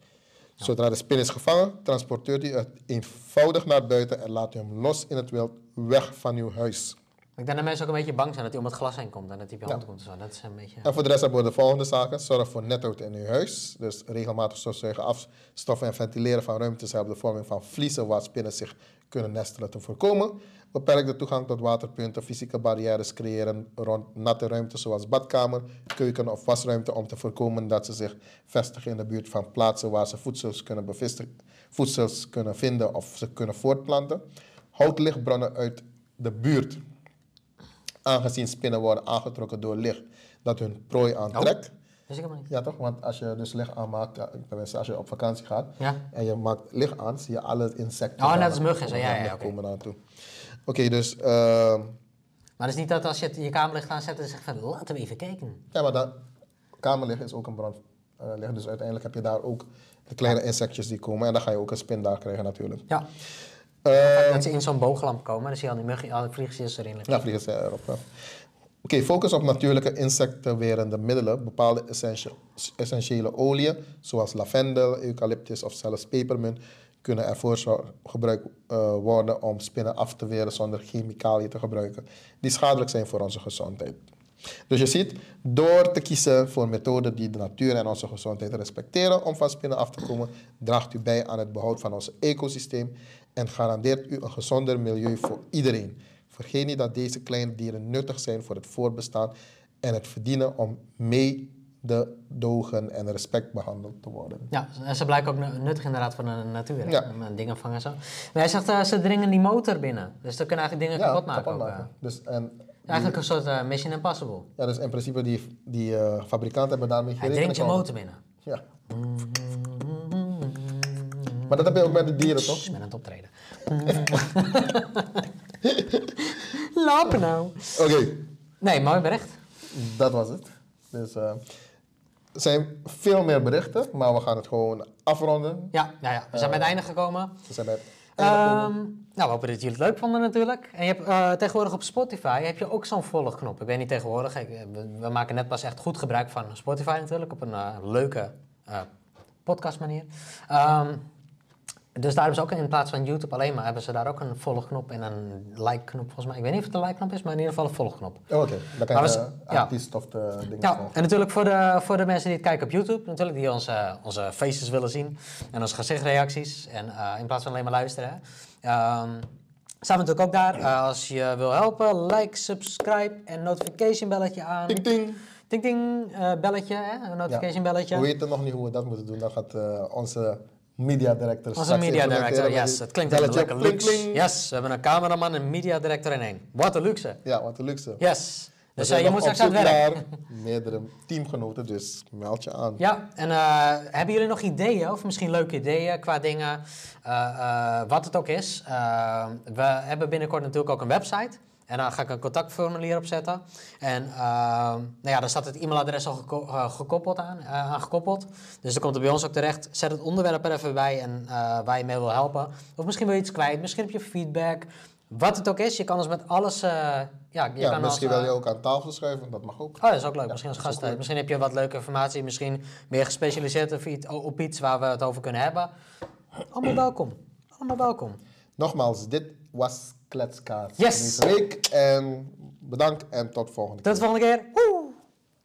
Zodra de spin is gevangen, transporteert u het eenvoudig naar buiten en laat u hem los in het wild weg van uw huis. Ik denk dat mensen ook een beetje bang zijn dat hij om het glas heen komt en dat hij op je Ja. hand komt. Zo. Dat is een beetje... En voor de rest hebben we de volgende zaken. Zorg voor nethout in uw huis. Dus regelmatig stofzuigen, afstoffen en ventileren van ruimtes helpt de vorming van vliezen waar spinnen zich kunnen nestelen te voorkomen. Beperk de toegang tot waterpunten, fysieke barrières creëren rond natte ruimtes zoals badkamer, keuken of wasruimte om te voorkomen dat ze zich vestigen in de buurt van plaatsen waar ze voedsels kunnen, voedsels kunnen vinden of ze kunnen voortplanten. Houd lichtbronnen uit de buurt aangezien spinnen worden aangetrokken door licht dat hun prooi aantrekt. Dus ik hem niet. Ja toch? Want als je dus licht aanmaakt, ja, als je op vakantie gaat Ja. en je maakt licht aan, zie je alle insecten. Oh, net als muggen en zo. Ja, ja, komen- oké. komen daar naartoe. Oké, dus ehm, Maar het is niet dat als je het, je kamerlicht aanzet en zegt van laten we even kijken. ja, maar dat kamerlicht is ook een brand. eh, dus uiteindelijk heb je daar ook de kleine insectjes die komen en dan ga je ook een spin daar krijgen natuurlijk. Ja. Ehm, dat ze in zo'n booglamp komen, dan zie je al die muggen, al die vliegjes erin liggen. Ja, vliegen ze erop. ja. Oké, focus op natuurlijke insectenwerende middelen. Bepaalde essentiële oliën, zoals lavendel, eucalyptus of zelfs pepermunt, kunnen ervoor gebruikt eh, worden om spinnen af te weren zonder chemicaliën te gebruiken, die schadelijk zijn voor onze gezondheid. Dus je ziet, door te kiezen voor methoden die de natuur en onze gezondheid respecteren om van spinnen af te komen, draagt u bij aan het behoud van ons ecosysteem en garandeert u een gezonder milieu voor iedereen. Vergeet niet dat deze kleine dieren nuttig zijn voor het voortbestaan en het verdienen om mededogen en respect behandeld te worden. Ja, en ze blijken ook nu- nuttig inderdaad voor de natuur. Ja. eh, dingen vangen en zo. Maar hij zegt, eh, ze dringen die motor binnen. Dus dan kunnen eigenlijk dingen kapot maken. ook, eh. Dus, en, Eigenlijk een soort Mission Impossible. ja, dus in principe die, die fabrikanten hebben daarmee Hij geen dringt je motor binnen. Ja. Maar dat heb je ook met de dieren, toch? Met een optreden. [laughs] [laughs] Lopen nou. Oké, Nee, mooi bericht. dat was het. Dus eh, er zijn veel meer berichten, maar we gaan het gewoon afronden. Ja, ja, ja. we zijn bij het einde gekomen. We zijn bij het. Ehm, nou, we hopen dat jullie het leuk vonden natuurlijk. En je hebt eh, tegenwoordig op Spotify heb je ook zo'n volgknop. Ik weet niet tegenwoordig, ik, eh, we, we maken net pas echt goed gebruik van Spotify natuurlijk, op een eh, leuke eh podcastmanier. Ehm, dus daar hebben ze ook in plaats van YouTube alleen maar, hebben ze daar ook een volgknop en een like-knop volgens mij. Ik weet niet of het een like-knop is, maar in ieder geval een volgknop. Oh, Oké, dan kan je de ja. artiest of de dingen Ja, volgen. en natuurlijk voor de, voor de mensen die het kijken op YouTube, natuurlijk, die onze, onze faces willen zien en onze gezichtreacties. En eh, in plaats van alleen maar luisteren. Ehm, staan we natuurlijk ook daar. Eh, als je wil helpen, like, subscribe en notification belletje aan. Ting ting! Ting ting, eh, belletje, hè? een notification belletje. We weten nog niet hoe we dat moeten doen. Dan gaat onze media director Onze straks media director, yes. Het klinkt lekker Pling, luxe. pling. Yes, we hebben een cameraman en een media director in één. Wat een luxe. Ja, wat een luxe. Yes. Dus eh, je moet straks aan het werk. meerdere teamgenoten, dus meld je aan. Ja, en eh, hebben jullie nog ideeën, of misschien leuke ideeën qua dingen, eh, wat het ook is? We hebben binnenkort natuurlijk ook een website. En daar ga ik een contactformulier op zetten. En eh, nou ja, daar staat het e-mailadres al geko- eh, gekoppeld aan, eh, aan gekoppeld. Dus dan komt het bij ons ook terecht. Zet het onderwerp er even bij en eh, waar je mee wil helpen. Of misschien wil je iets kwijt, misschien heb je feedback. Wat het ook is, je kan ons met alles... ja, je Ja, kan misschien als, wil eh, je ook aan tafel schuiven, dat mag ook. Oh, dat is ook leuk. Ja, misschien als gast. Misschien heb je wat leuke informatie. Misschien meer gespecialiseerd op iets, op iets waar we het over kunnen hebben. Allemaal welkom. Allemaal welkom. Nogmaals, dit was kletskaart Yes. week. En bedankt en tot volgende keer. Tot de volgende keer. Woe!